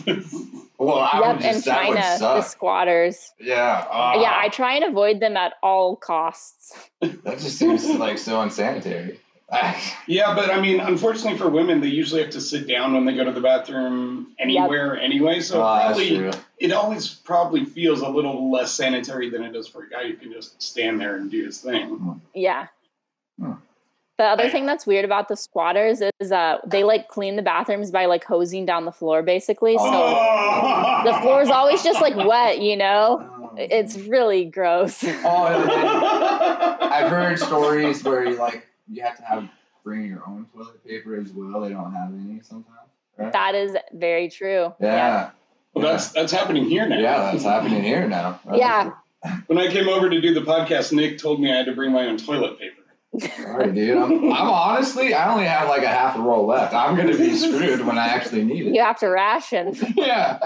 well, I yep, would in just that would China, the squatters. Yeah. ah, Yeah, I try and avoid them at all costs. That just seems like so unsanitary. Yeah, but I mean, unfortunately for women, they usually have to sit down when they go to the bathroom anywhere anyway. So Oh, probably it always probably feels a little less sanitary than it does for a guy who can just stand there and do his thing. Yeah. Hmm. The other thing that's weird about the squatters is uh they like clean the bathrooms by like hosing down the floor basically. So Oh. the floor is always just like wet, you know? It's really gross. Oh, I've heard stories where you like you have to have bring your own toilet paper as well. They don't have any sometimes. Right? that is very true. yeah. well, that's that's happening here now. Yeah, that's happening here now. Yeah. When I came over to do the podcast, Nick told me I had to bring my own toilet paper. Sorry, dude. I'm, I'm honestly, I only have like a half a roll left. I'm gonna be screwed when I actually need it. You have to ration. Yeah.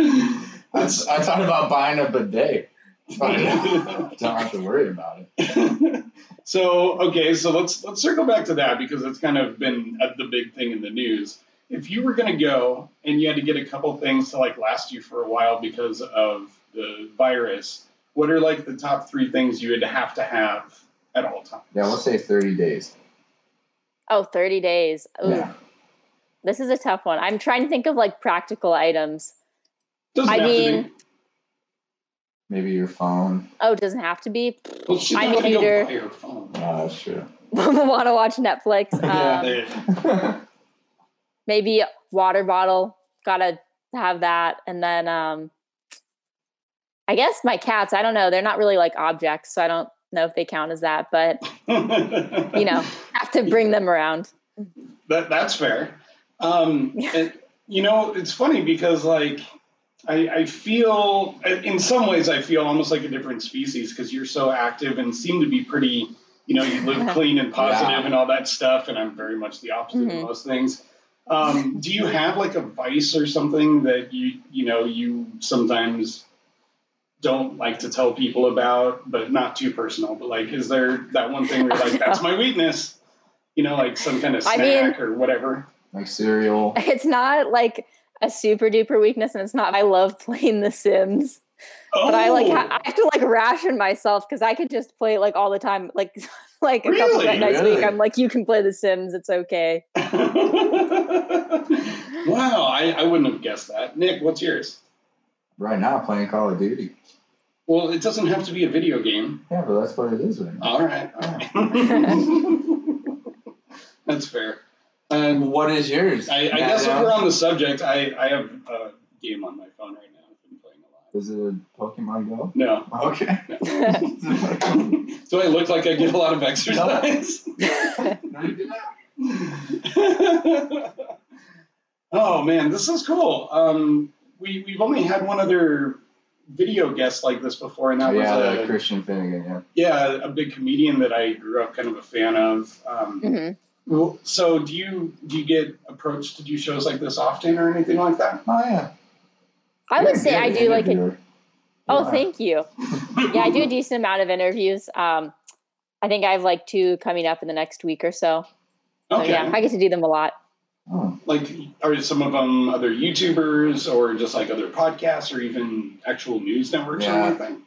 I, I thought about buying a bidet. But don't have to worry about it. so okay, so let's let's circle back to that because it's kind of been uh the big thing in the news. If you were going to go and you had to get a couple things to like last you for a while because of the virus, what are like the top three things you would have to have at all times? Yeah, we'll say 30 days. Oh, 30 days. Ooh, Yeah. This is a tough one. I'm trying to think of like practical items. Doesn't I have to be. mean, Maybe your phone. oh, it doesn't have to be. Well, she's my not gonna go computer. buy her phone. Oh, that's true. Want to watch Netflix? Yeah. Um, They- maybe a water bottle. Gotta have that. And then um I guess my cats, I don't know, they're not really like objects, so I don't know if they count as that, but you know, have to bring them around. That that's fair. Um, and, you know, it's funny because like I, I feel in some ways I feel almost like a different species because you're so active and seem to be pretty. You know, you live clean and positive Yeah. and all that stuff, and I'm very much the opposite Mhm. of most things. Um, do you have like a vice or something that you you know you sometimes don't like to tell people about, but not too personal? But like, is there that one thing where you're like, that's my weakness? You know, like some kind of I snack mean- or whatever. like cereal. It's not like a super duper weakness and it's not I love playing The Sims. But I like Oh. ha- I have to like ration myself because I could just play it like all the time. Like like a couple Really? nights a Really? week. I'm like, you can play The Sims, it's okay. wow, I, I wouldn't have guessed that. Nick, what's yours? Right now, playing Call of Duty. Well, it doesn't have to be a video game. Yeah, but that's what it is right now. All right, all right. That's fair. Um, What is yours? I, I Yeah, guess if we're on the subject, I, I have a game on my phone right now. I've been playing a lot. Is it Pokemon Go? No. Okay. Do I look like I get a lot of exercise? No, you do not. oh man, this is cool. Um, we we've only had one other video guest like this before, and that yeah, was the a, Christian Finnegan. Yeah. yeah a big comedian that I grew up kind of a fan of. Um, Mhm. Well, So do you do you get approached to do shows like this often or anything like that? Oh yeah. I would You're say I good do like a. Oh, Yeah. thank you. Yeah, I do a decent amount of interviews. Um, I think I have like two coming up in the next week or so. So, yeah, I get to do them a lot. Oh, Like, are some of them other YouTubers or just like other podcasts or even actual news networks or anything?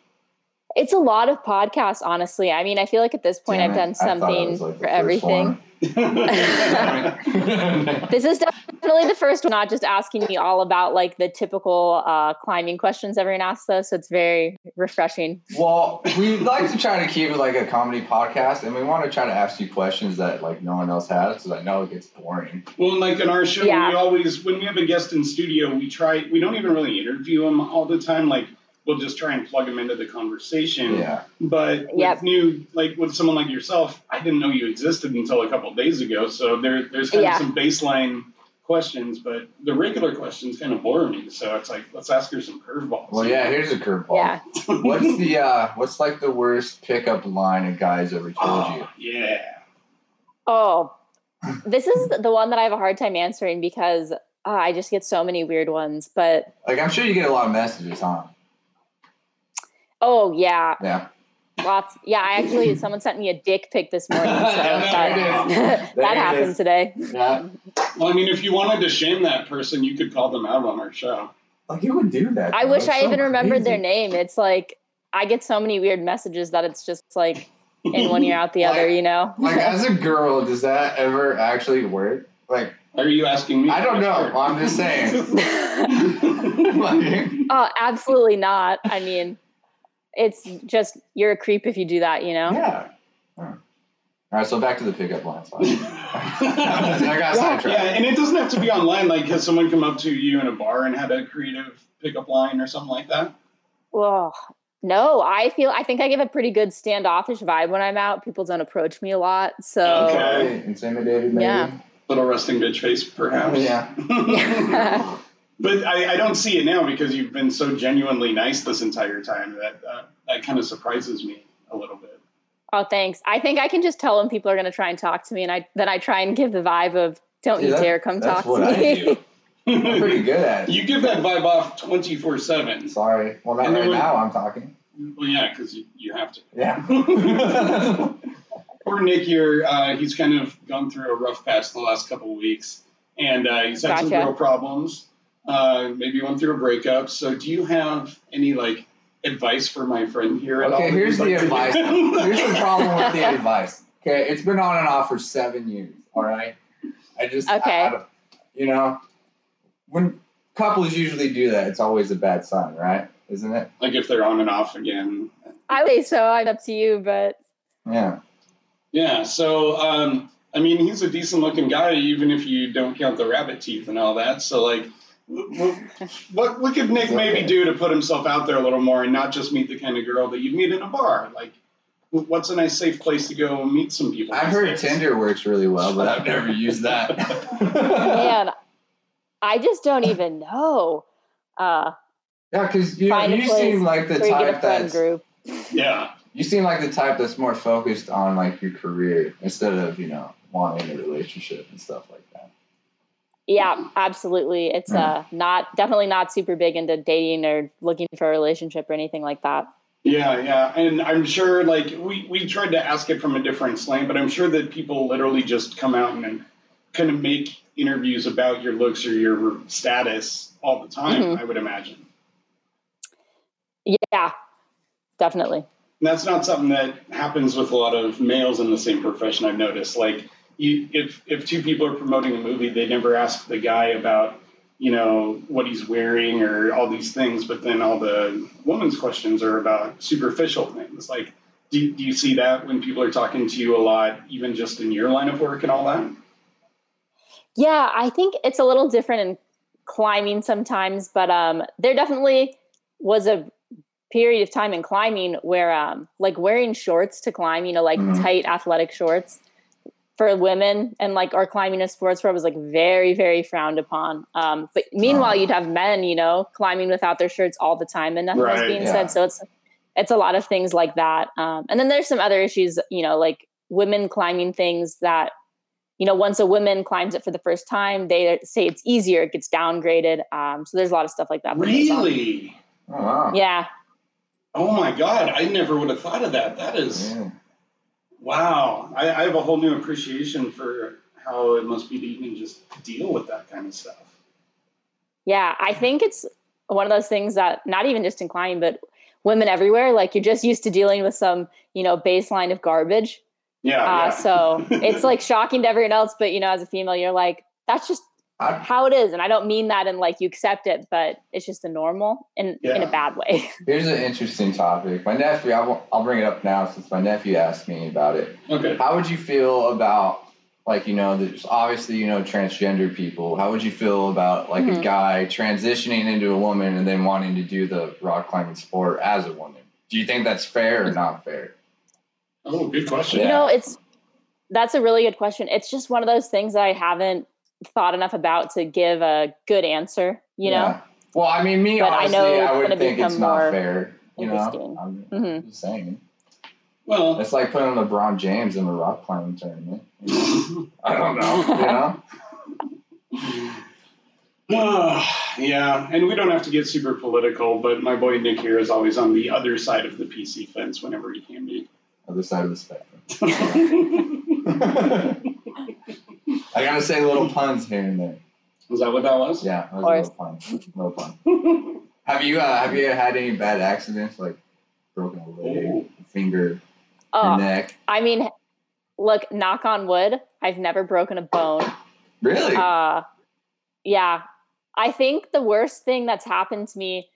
It's a lot of podcasts, honestly. I mean, I feel like at this point damn I've done I thought it something like, for everything. one. This is definitely the first one, not just asking me all about like the typical uh, climbing questions everyone asks, though. So it's very refreshing. Well, we like to try to keep it like a comedy podcast, and we want to try to ask you questions that like no one else has, because I know it gets boring. Well, like in our show, Yeah. we always when we have a guest in studio, we try. We don't even really interview them all the time. Like we'll just try and plug them into the conversation. Yeah. But with Yep. new, like with someone like yourself, I didn't know you existed until a couple of days ago. So there, there's kind Yeah. of some baseline questions, but the regular questions kind of bore me. So it's like let's ask her some curveballs. Well, yeah. Here's a curveball. Yeah. What's the uh, what's like the worst pickup line a guy's ever told you? Oh, yeah. Oh, this is the one that I have a hard time answering because uh, I just get so many weird ones. But Like I'm sure you get a lot of messages, huh? Oh yeah, Yeah. lots. Yeah, I actually someone sent me a dick pic this morning, so There it that, is. There that it happened today. Yeah. Well, I mean, if you wanted to shame that person, you could call them out on our show. Like you would do that. I though. wish It's I so even remembered their name. It's like I get so many weird messages that it's just like in one ear out the other, you know. Like as a girl, does that ever actually work? Like Are you asking me? I don't know. Sure. I'm just saying. like, oh, absolutely not. I mean, it's just you're a creep if you do that, you know. yeah. All right, so back to the pickup lines. I got Yeah. sidetracked. Yeah, and it doesn't have to be online. Like, has someone come up to you in a bar and had a creative pickup line or something like that? Well, no, I feel I think I give a pretty good standoffish vibe when I'm out. People don't approach me a lot, so Okay. Intimidated, maybe. Yeah. Little resting bitch face, perhaps. Yeah. but I, I don't see it now because you've been so genuinely nice this entire time that uh, that kind of surprises me a little bit. oh, thanks. I think I can just tell when people are going to try and talk to me, and I then I try and give the vibe of "Don't See, you that- dare come that's talk what to I me." do. I'm pretty good at it. You give that vibe off 24 7. Sorry. Well, not And right when- now. I'm talking. Well, yeah, because you, you have to. Yeah. Poor Nick here, uh, he's kind of gone through a rough patch the last couple of weeks, and uh, he's had some real problems. Uh, maybe went through a breakup. So, do you have any like advice for my friend here? At all Okay, that here's the like advice. Here's the problem with the advice. Okay, it's been on and off for seven years. All right. I just. Okay. I don't- you know, when couples usually do that, it's always a bad sign, right? Isn't it? like if they're on and off again. I would say so. I'm up to you, but Yeah. Yeah. So, um, I mean, he's a decent looking guy, even if you don't count the rabbit teeth and all that. So, like, w- w- what what could Nick It's maybe do to put himself out there a little more and not just meet the kind of girl that you'd meet in a bar? Like, what's a nice safe place to go and meet some people? I've heard days? Tinder works really well, but I've never used that. man, I just don't even know. Uh, Yeah, because you, Find you seem like the where you get a type friend that's group. Yeah. you seem like the type that's more focused on like your career instead of you know wanting a relationship and stuff like that. Yeah, absolutely. It's uh not definitely not super big into dating or looking for a relationship or anything like that. Yeah, yeah, and I'm sure like we we tried to ask it from a different slant, but I'm sure that people literally just come out and, kind of make interviews about your looks or your status all the time. Mhm. I would imagine. Yeah, definitely. And that's not something that happens with a lot of males in the same profession. I've noticed. Like, you, if if two people are promoting a movie, they never ask the guy about you know what he's wearing or all these things, but then all the woman's questions are about superficial things. Like, do, do you see that when people are talking to you a lot, even just in your line of work and all that? Yeah, I think it's a little different in climbing sometimes, but um, there definitely was a period of time in climbing where um, like wearing shorts to climb, you know, like Mhm. tight athletic shorts for women and like or climbing a sports sport was like very, very frowned upon. Um, but meanwhile, Oh. you'd have men, you know, climbing without their shirts all the time and nothing was being yeah. said. So it's it's a lot of things like that. Um, and then there's some other issues, you know, like women climbing things that you know, once a woman climbs it for the first time, they say it's easier, it gets downgraded. Um, so there's a lot of stuff like that. that. Really? Oh wow. Yeah. Oh my God! I never would have thought of that. That is Yeah. Wow. I, I have a whole new appreciation for how it must be to even just deal with that kind of stuff. Yeah. I think it's one of those things that not even just in climbing, but women everywhere, like you're just used to dealing with some, you know, baseline of garbage. Yeah. Uh, yeah. So it's like shocking to everyone else. But, you know, as a female, you're like, that's just I, how it is. And I don't mean that in like you accept it, but it's just the normal in, in a bad way. here's an interesting topic. My nephew, I will, I'll bring it up now since my nephew asked me about it. okay. How would you feel about like you know there's obviously you know transgender people how would you feel about like a Mhm. guy transitioning into a woman and then wanting to do the rock climbing sport as a woman do you think that's fair or not fair Oh, good question. You Yeah. know, it's that's a really good question. It's just one of those things that I haven't thought enough about to give a good answer, you know? Well i mean me But I honestly know i, it's would gonna think it's become not more fair you know interesting. i'm Mhm. just saying Well, it's like putting lebron james in the rock climbing tournament i don't know you know yeah, and we don't have to get super political, but my boy Nick here is always on the other side of the PC fence whenever he can be. Other side of the spectrum. I gotta say little puns here and there. Was that what that was? Yeah, that was course. a little fun. Little fun. have you uh, have you had any bad accidents like broken a leg, Oh. finger, Oh, neck? I mean, look, knock on wood, I've never broken a bone. Really? Uh, yeah. I think the worst thing that's happened to me,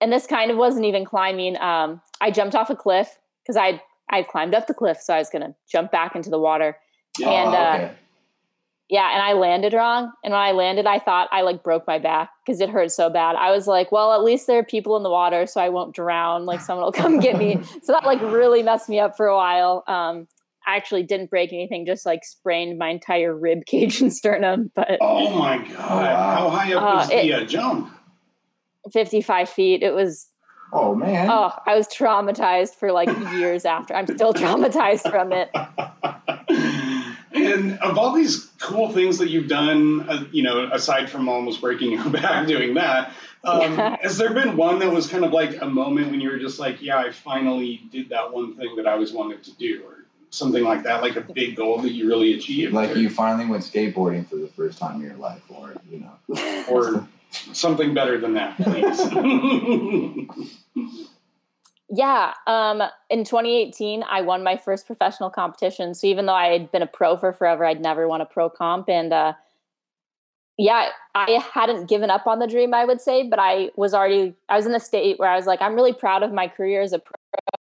and this kind of wasn't even climbing. Um, I jumped off a cliff because I I climbed up the cliff, so I was gonna jump back into the water. Yeah. and, oh, uh, okay. Yeah, and I landed wrong. And when I landed, I thought I like broke my back because it hurt so bad. I was like, well, at least there are people in the water, so I won't drown. Like someone will come get me. So that like really messed me up for a while. Um, I actually didn't break anything, just like sprained my entire rib cage and sternum. But Oh my god! wow. How high up Uh, was the uh, jump? 55 feet, it was oh man. oh, I was traumatized for like years after. I'm still traumatized from it. And of all these cool things that you've done, uh, you know, aside from almost breaking your back doing that, um, has there been one that was kind of like a moment when you were just like, yeah, I finally did that one thing that I always wanted to do, or something like that, like a big goal that you really achieved, like or, you finally went skateboarding for the first time in your life, or you know. or something better than that, please. Yeah, um, in 2018, I won my first professional competition. So even though I had been a pro for forever, I'd never won a pro comp. And uh, yeah, I hadn't given up on the dream, I would say, but I was already, I was in a state where I was like, I'm really proud of my career as a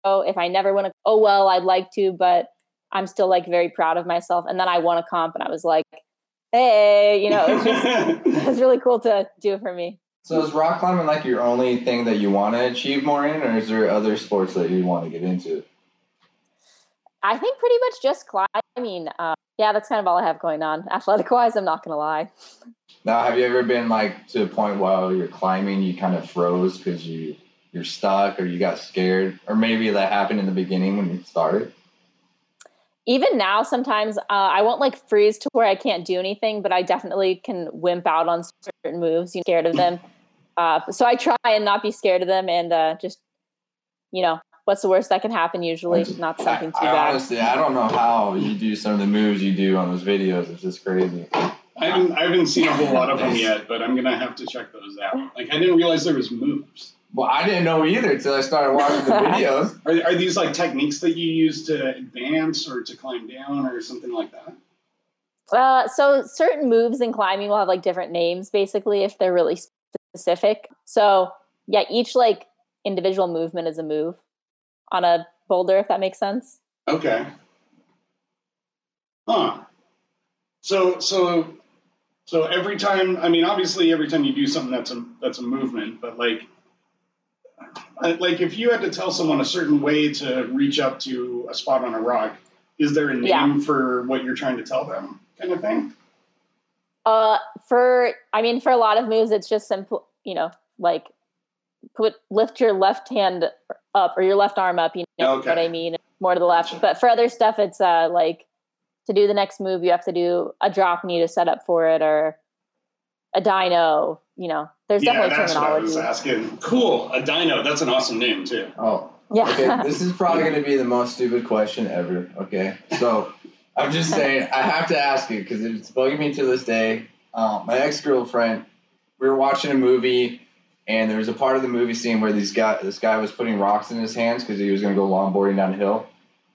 pro. If I never win a, oh, well, I'd like to, but I'm still like very proud of myself. And then I won a comp and I was like, hey, you know, it was just, it was really cool to do for me. So is rock climbing like your only thing that you want to achieve more in, or is there other sports that you want to get into? I think pretty much just climbing. Uh, yeah, that's kind of all I have going on. Athletic wise, I'm not going to lie. Now, have you ever been like to a point while you're climbing, you kind of froze because you you're stuck, or you got scared, or maybe that happened in the beginning when you started? Even now, sometimes uh, I won't like freeze to where I can't do anything, but I definitely can wimp out on certain moves. You're scared of them. Uh, so I try and not be scared of them and uh, just, you know, what's the worst that can happen usually? Not something too I, I bad. honestly, I don't know how you do some of the moves you do on those videos. It's just crazy. I haven't, I haven't seen a whole lot of them yet, but I'm gonna have to check those out. Like I didn't realize there was moves. Well, I didn't know either until I started watching the videos. Are, are these like techniques that you use to advance or to climb down or something like that? Uh, so certain moves in climbing will have like different names, basically, if they're really specific. So yeah, each like individual movement is a move on a boulder, if that makes sense. Okay. Huh. So so so every time, I mean, obviously, every time you do something, that's a that's a movement. But like, I- like if you had to tell someone a certain way to reach up to a spot on a rock, is there a name Yeah. for what you're trying to tell them, kind of thing? Uh, for I mean, for a lot of moves, it's just simple. You know, like put lift your left hand up or your left arm up. You know Okay. what I mean? More to the left. But for other stuff, it's uh like to do the next move, you have to do a drop knee to set up for it, or a dyno. You know, there's yeah, definitely that's what I was terminology. asking. Cool, a dino. That's an awesome name too. Oh, Yeah. okay. This is probably going to be the most stupid question ever. Okay, so I'm just saying I have to ask you because it's bugging me to this day. Um, my ex girlfriend, we were watching a movie, and there was a part of the movie scene where these guy, this guy was putting rocks in his hands because he was going to go longboarding down a hill.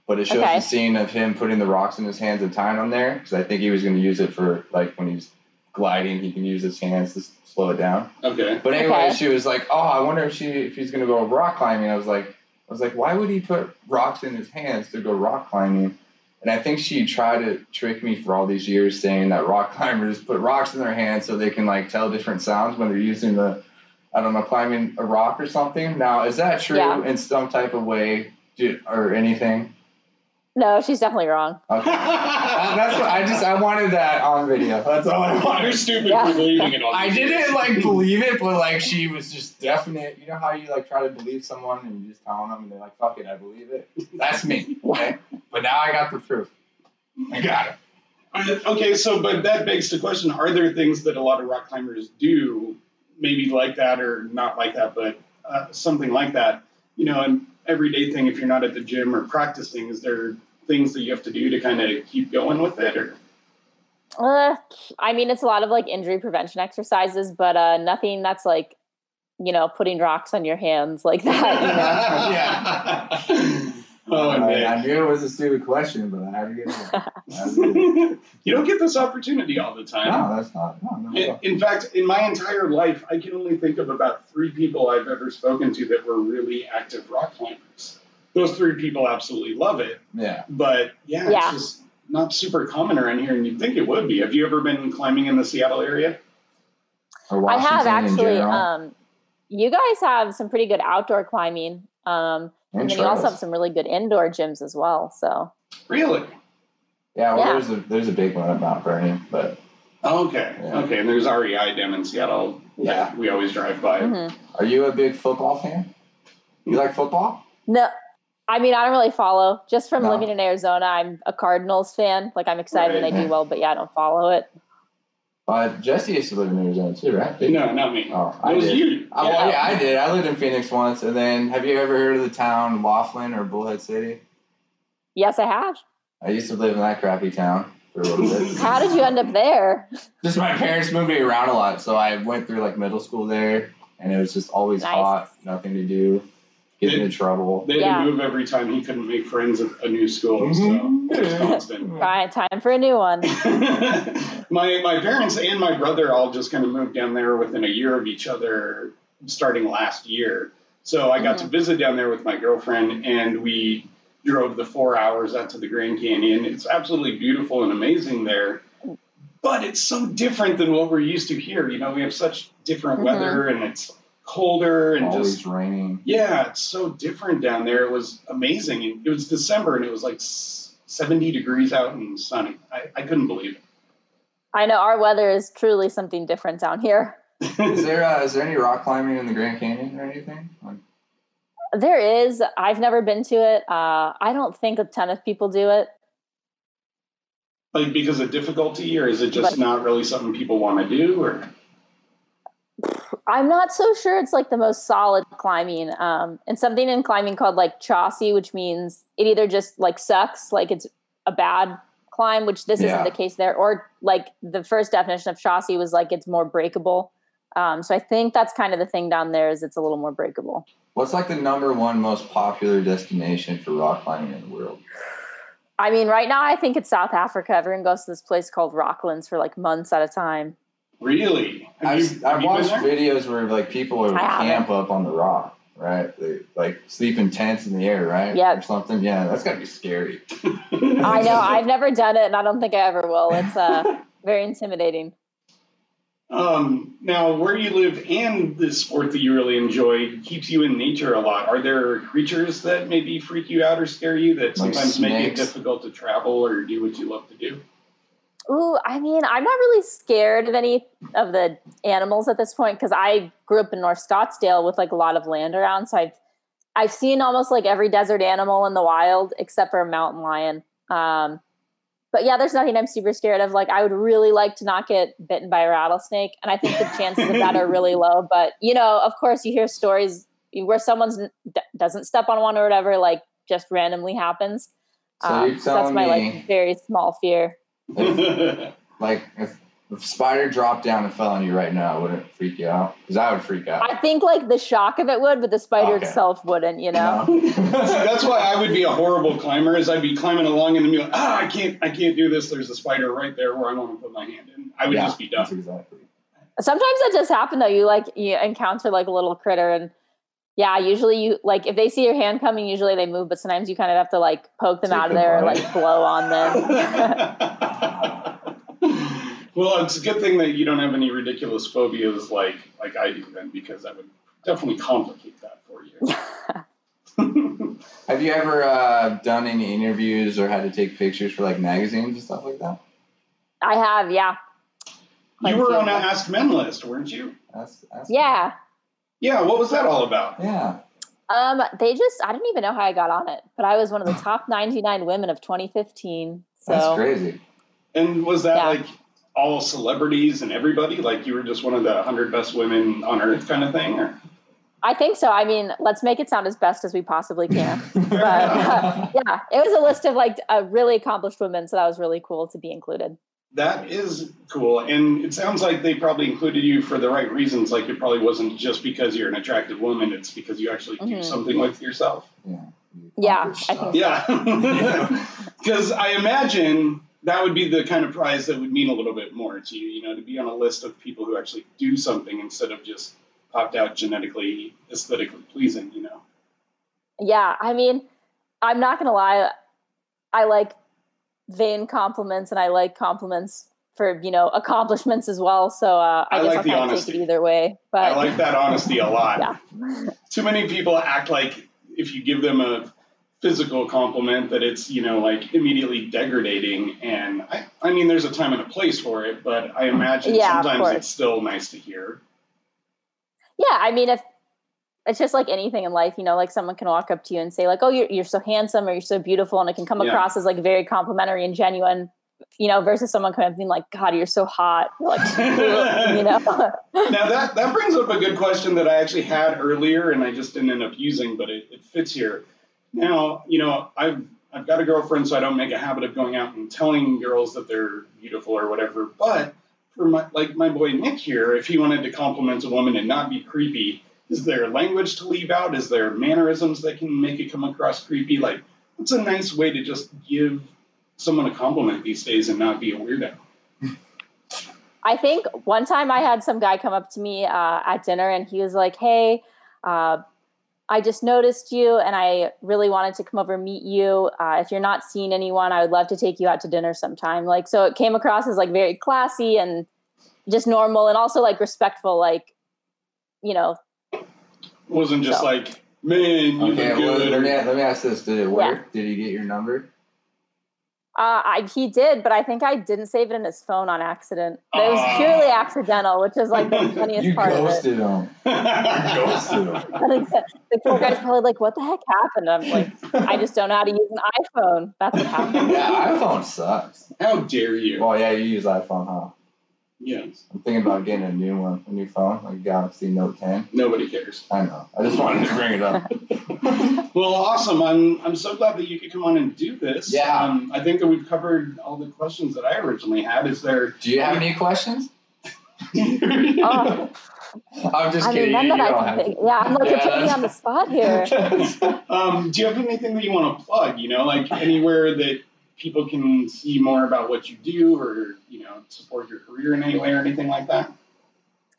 But it shows Okay. the scene of him putting the rocks in his hands and tying them there because I think he was going to use it for like when he's gliding, he can use his hands to s- slow it down. Okay. But anyway, Okay. she was like, "Oh, I wonder if she if he's gonna go rock climbing." I was like, "I was like, why would he put rocks in his hands to go rock climbing?" And I think she tried to trick me for all these years, saying that rock climbers put rocks in their hands so they can like tell different sounds when they're using the, I don't know, climbing a rock or something. Now, is that true Yeah. in some type of way, do, or anything? no, she's definitely wrong. Okay. Uh, That's what I just I wanted that on video. That's all I wanted. You're stupid Yeah. for believing it. All I these didn't like believe it, but like she was just definite. You know how you like try to believe someone and you just tell them and they're like, "Fuck it, I believe it." That's me. Okay, but now I got the proof. I got it. Uh, okay, so but that begs the question: Are there things that a lot of rock climbers do, maybe like that or not like that, but uh, something like that? You know, an everyday thing. If you're not at the gym or practicing, is there things that you have to do to kind of keep going with it, or? Uh, I mean, it's a lot of like injury prevention exercises, but uh, nothing that's like, you know, putting rocks on your hands like that. You know? yeah. Oh, I, man. I knew it was a stupid question, but I had to get it. I had to get it. you don't get this opportunity all the time. No, that's not. No, no, In, no. in fact, in my entire life, I can only think of about three people I've ever spoken to that were really active rock climbers. Those three people absolutely love it, Yeah. but yeah, Yeah. it's just not super common around here, and you'd think it would be. Have you ever been climbing in the Seattle area? Or I have Washington in actually. Um, you guys have some pretty good outdoor climbing, um, and, And then you also have some really good indoor gyms as well. So Really? Yeah, well, Yeah. there's a there's a big one at Mount Vernon, but Okay. Yeah. Okay, and there's REI down in Seattle. Yeah. we always drive by. mhm. are you a big football fan? You like football? no, I mean I don't really follow. Just from No. living in Arizona, I'm a Cardinals fan. Like I'm excited when they do well, but yeah, I don't follow it. Uh, Jesse used to live in Arizona too, right? No, not me. Oh, it I was did. you. Oh, well, yeah, I did. I lived in Phoenix once, and then have you ever heard of the town Laughlin or Bullhead City? Yes, I have. I used to live in that crappy town for a little bit. How did you end up there? just my parents moved me around a lot, so I went through like middle school there, and it was just always Nice. hot, nothing to do, getting into trouble. They had Yeah. move every time he couldn't make friends at a new school, Mhm. so it was constant. Right, time for a new one. my my parents and my brother all just kind of moved down there within a year of each other, starting last year. So I got to visit down there with my girlfriend, and we drove the four hours out to the Grand Canyon. It's absolutely beautiful and amazing there, but it's so different than what we're used to here. You know, we have such different Mhm. weather, and it's colder and Always just raining. yeah, it's so different down there. It was amazing. And It was December and it was like 70 degrees out and sunny. I, I couldn't believe it. I know our weather is truly something different down here. Is it. there uh, is there any rock climbing in the Grand Canyon or anything? Like, There is. I've never been to it. Uh, I don't think a ton of people do it. like because of difficulty, or is it just not really something people want to do? Or I'm not so sure it's like the most solid climbing. Um, and something in climbing called like chossy, which means it either just like sucks, like it's a bad climb, which this Yeah. isn't the case there, or like the first definition of chossy was like it's more breakable. Um, so I think that's kind of the thing down there is it's a little more breakable. what's like the number one most popular destination for rock climbing in the world? I mean, right now I think it's South Africa. Everyone goes to this place called Rocklands for like months at a time. Really? Have I've, you- I've you watched videos where like people would I haven't. camp up on the rock, right? They like sleep in tents in the air, right? Yep. Or something. Yeah, that's gotta be scary. I know I've never done it, and I don't think I ever will. It's uh, very intimidating. Um, now, where you live and the sport that you really enjoy keeps you in nature a lot. Are there creatures that maybe freak you out or scare you that Like sometimes make it difficult to travel or do what you love to do? Ooh, I mean, I'm not really scared of any of the animals at this point because I grew up in North Scottsdale with like a lot of land around. So I've I've seen almost like every desert animal in the wild except for a mountain lion. Um, but yeah, there's nothing I'm super scared of. Like I would really like to not get bitten by a rattlesnake, and I think the chances of that are really low. But you know, of course, you hear stories where someone's d- doesn't step on one or whatever, like just randomly happens. So Um, so that's my like very small fear. Like if, if a spider dropped down and fell on you right now, would it freak you out? Because I would freak out. I think like the shock of it would, but the spider Okay. itself wouldn't, you know? No? See, that's why I would be a horrible climber. Is I'd be climbing along and then be like, ah, I can't, I can't do this. There's a spider right there where I want to put my hand in. I would Yeah, just be That's done. exactly. Sometimes that does happen though. You like you encounter like a little critter and yeah, usually you like if they see your hand coming, usually they move, but sometimes you kind of have to like poke them Take out of there or like blow on them. well, it's a good thing that you don't have any ridiculous phobias like like I do then, because that would definitely complicate that for you. Have you ever uh, done any interviews or had to take pictures for like magazines and stuff like that? I have, yeah. you were Quite on an AskMen list, weren't you? That's, that's Yeah. Yeah. What was that all about? Yeah. Um, they just I didn't even know how I got on it, but I was one of the top 99 women of 2015. So That's crazy. And was that Yeah. like all celebrities and everybody? Like you were just one of the hundred best women on earth kind of thing? Or? I think so. I mean, let's make it sound as best as we possibly can. But uh, yeah, it was a list of like uh, really accomplished women, so that was really cool to be included. That is cool. And it sounds like they probably included you for the right reasons. Like it probably wasn't just because you're an attractive woman, it's because you actually do Mhm. something with yourself. Yeah. Yeah, I think Yeah. Because I imagine that would be the kind of prize that would mean a little bit more to you, you know, to be on a list of people who actually do something instead of just popped out genetically, aesthetically pleasing, you know. Yeah, I mean, I'm not gonna lie, I like vain compliments and I like compliments for you know accomplishments as well. So uh, I, I guess like I'll the kind of take honesty. it either way. But I like that honesty a lot. yeah, Too many people act like if you give them a physical compliment that it's, you know, like immediately degrading. And I, I mean, there's a time and a place for it, but I imagine Yeah, sometimes it's still nice to hear. yeah. I mean, if it's just like anything in life, you know, like someone can walk up to you and say like, "Oh, you're you're so handsome" or "You're so beautiful," and it can come Yeah. across as like very complimentary and genuine. You know, versus someone coming up and being like, "God, you're so hot," You're like, you know. now that that brings up a good question that I actually had earlier, and I just didn't end up using, but it, it fits here. Now, you know, I've I've got a girlfriend, so I don't make a habit of going out and telling girls that they're beautiful or whatever. But for my like my boy Nick here, if he wanted to compliment a woman and not be creepy, is there language to leave out? Is there mannerisms that can make it come across creepy? Like, what's a nice way to just give someone a compliment these days and not be a weirdo? I think one time I had some guy come up to me uh, at dinner and he was like, "Hey, uh, I just noticed you and I really wanted to come over and meet you. Uh, if you're not seeing anyone, I would love to take you out to dinner sometime." Like, so it came across as like very classy and just normal and also like respectful. Like, you know, wasn't just So. like, man, you Okay, look well, good. let, me, let me ask this. Did it work? Did he get your number? uh, I, he did, but I think I didn't save it in his phone on accident. But it was Ah. purely accidental, which is like the funniest part of it. ghosted him. You ghosted him. The the poor guy's probably like, "What the heck happened?" I'm like, "I just don't know how to use an iPhone." That's what happened. Yeah, iPhone sucks. How dare you? Oh yeah, you use iPhone, huh? Yes. I'm thinking about getting a new one, a new phone, like Galaxy Note 10. Nobody cares. I know. I just wanted to bring it up. Well, awesome. I'm I'm so glad that you could come on and do this. Yeah. Um, I think that we've covered all the questions that I originally had. Is there? Do you have any questions? Oh, I'm just I kidding. mean, none you that I don't can think. Yeah, I'm like, you're Yeah, putting me on the spot here. um, do you have anything that you want to plug? You know, like anywhere that people can see more about what you do, or you know, support your career in any way, or anything like that.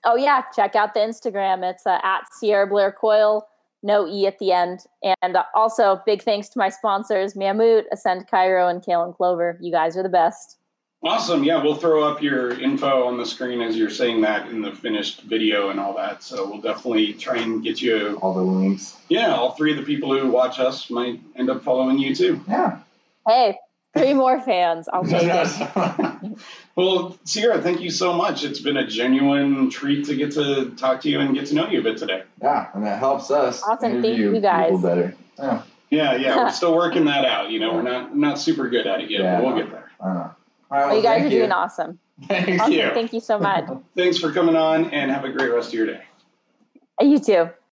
Oh yeah, check out the Instagram. It's uh, at Sierra Blair Coyle, no e at the end. And uh, also, big thanks to my sponsors, Mammut, Ascend Cairo, and Kale and Clover. You guys are the best. Awesome. Yeah, we'll throw up your info on the screen as you're saying that in the finished video and all that. So we'll definitely try and get you. All the links. Yeah, all three of the people who watch us might end up following you too. Yeah. Hey, three more fans. I'll take it. Well, Sierra, thank you so much. It's been a genuine treat to get to talk to you and get to know you a bit today. yeah, and that helps us Awesome. Thank you, guys. people better. Yeah, Yeah, yeah, we're still working that out. You know, we're not not super good at it yet, Yeah, but we'll no. get there. I know. All right, Well, well, you guys thank are doing awesome. Thank Awesome. you. Thank you so much. Thanks for coming on and have a great rest of your day. You too.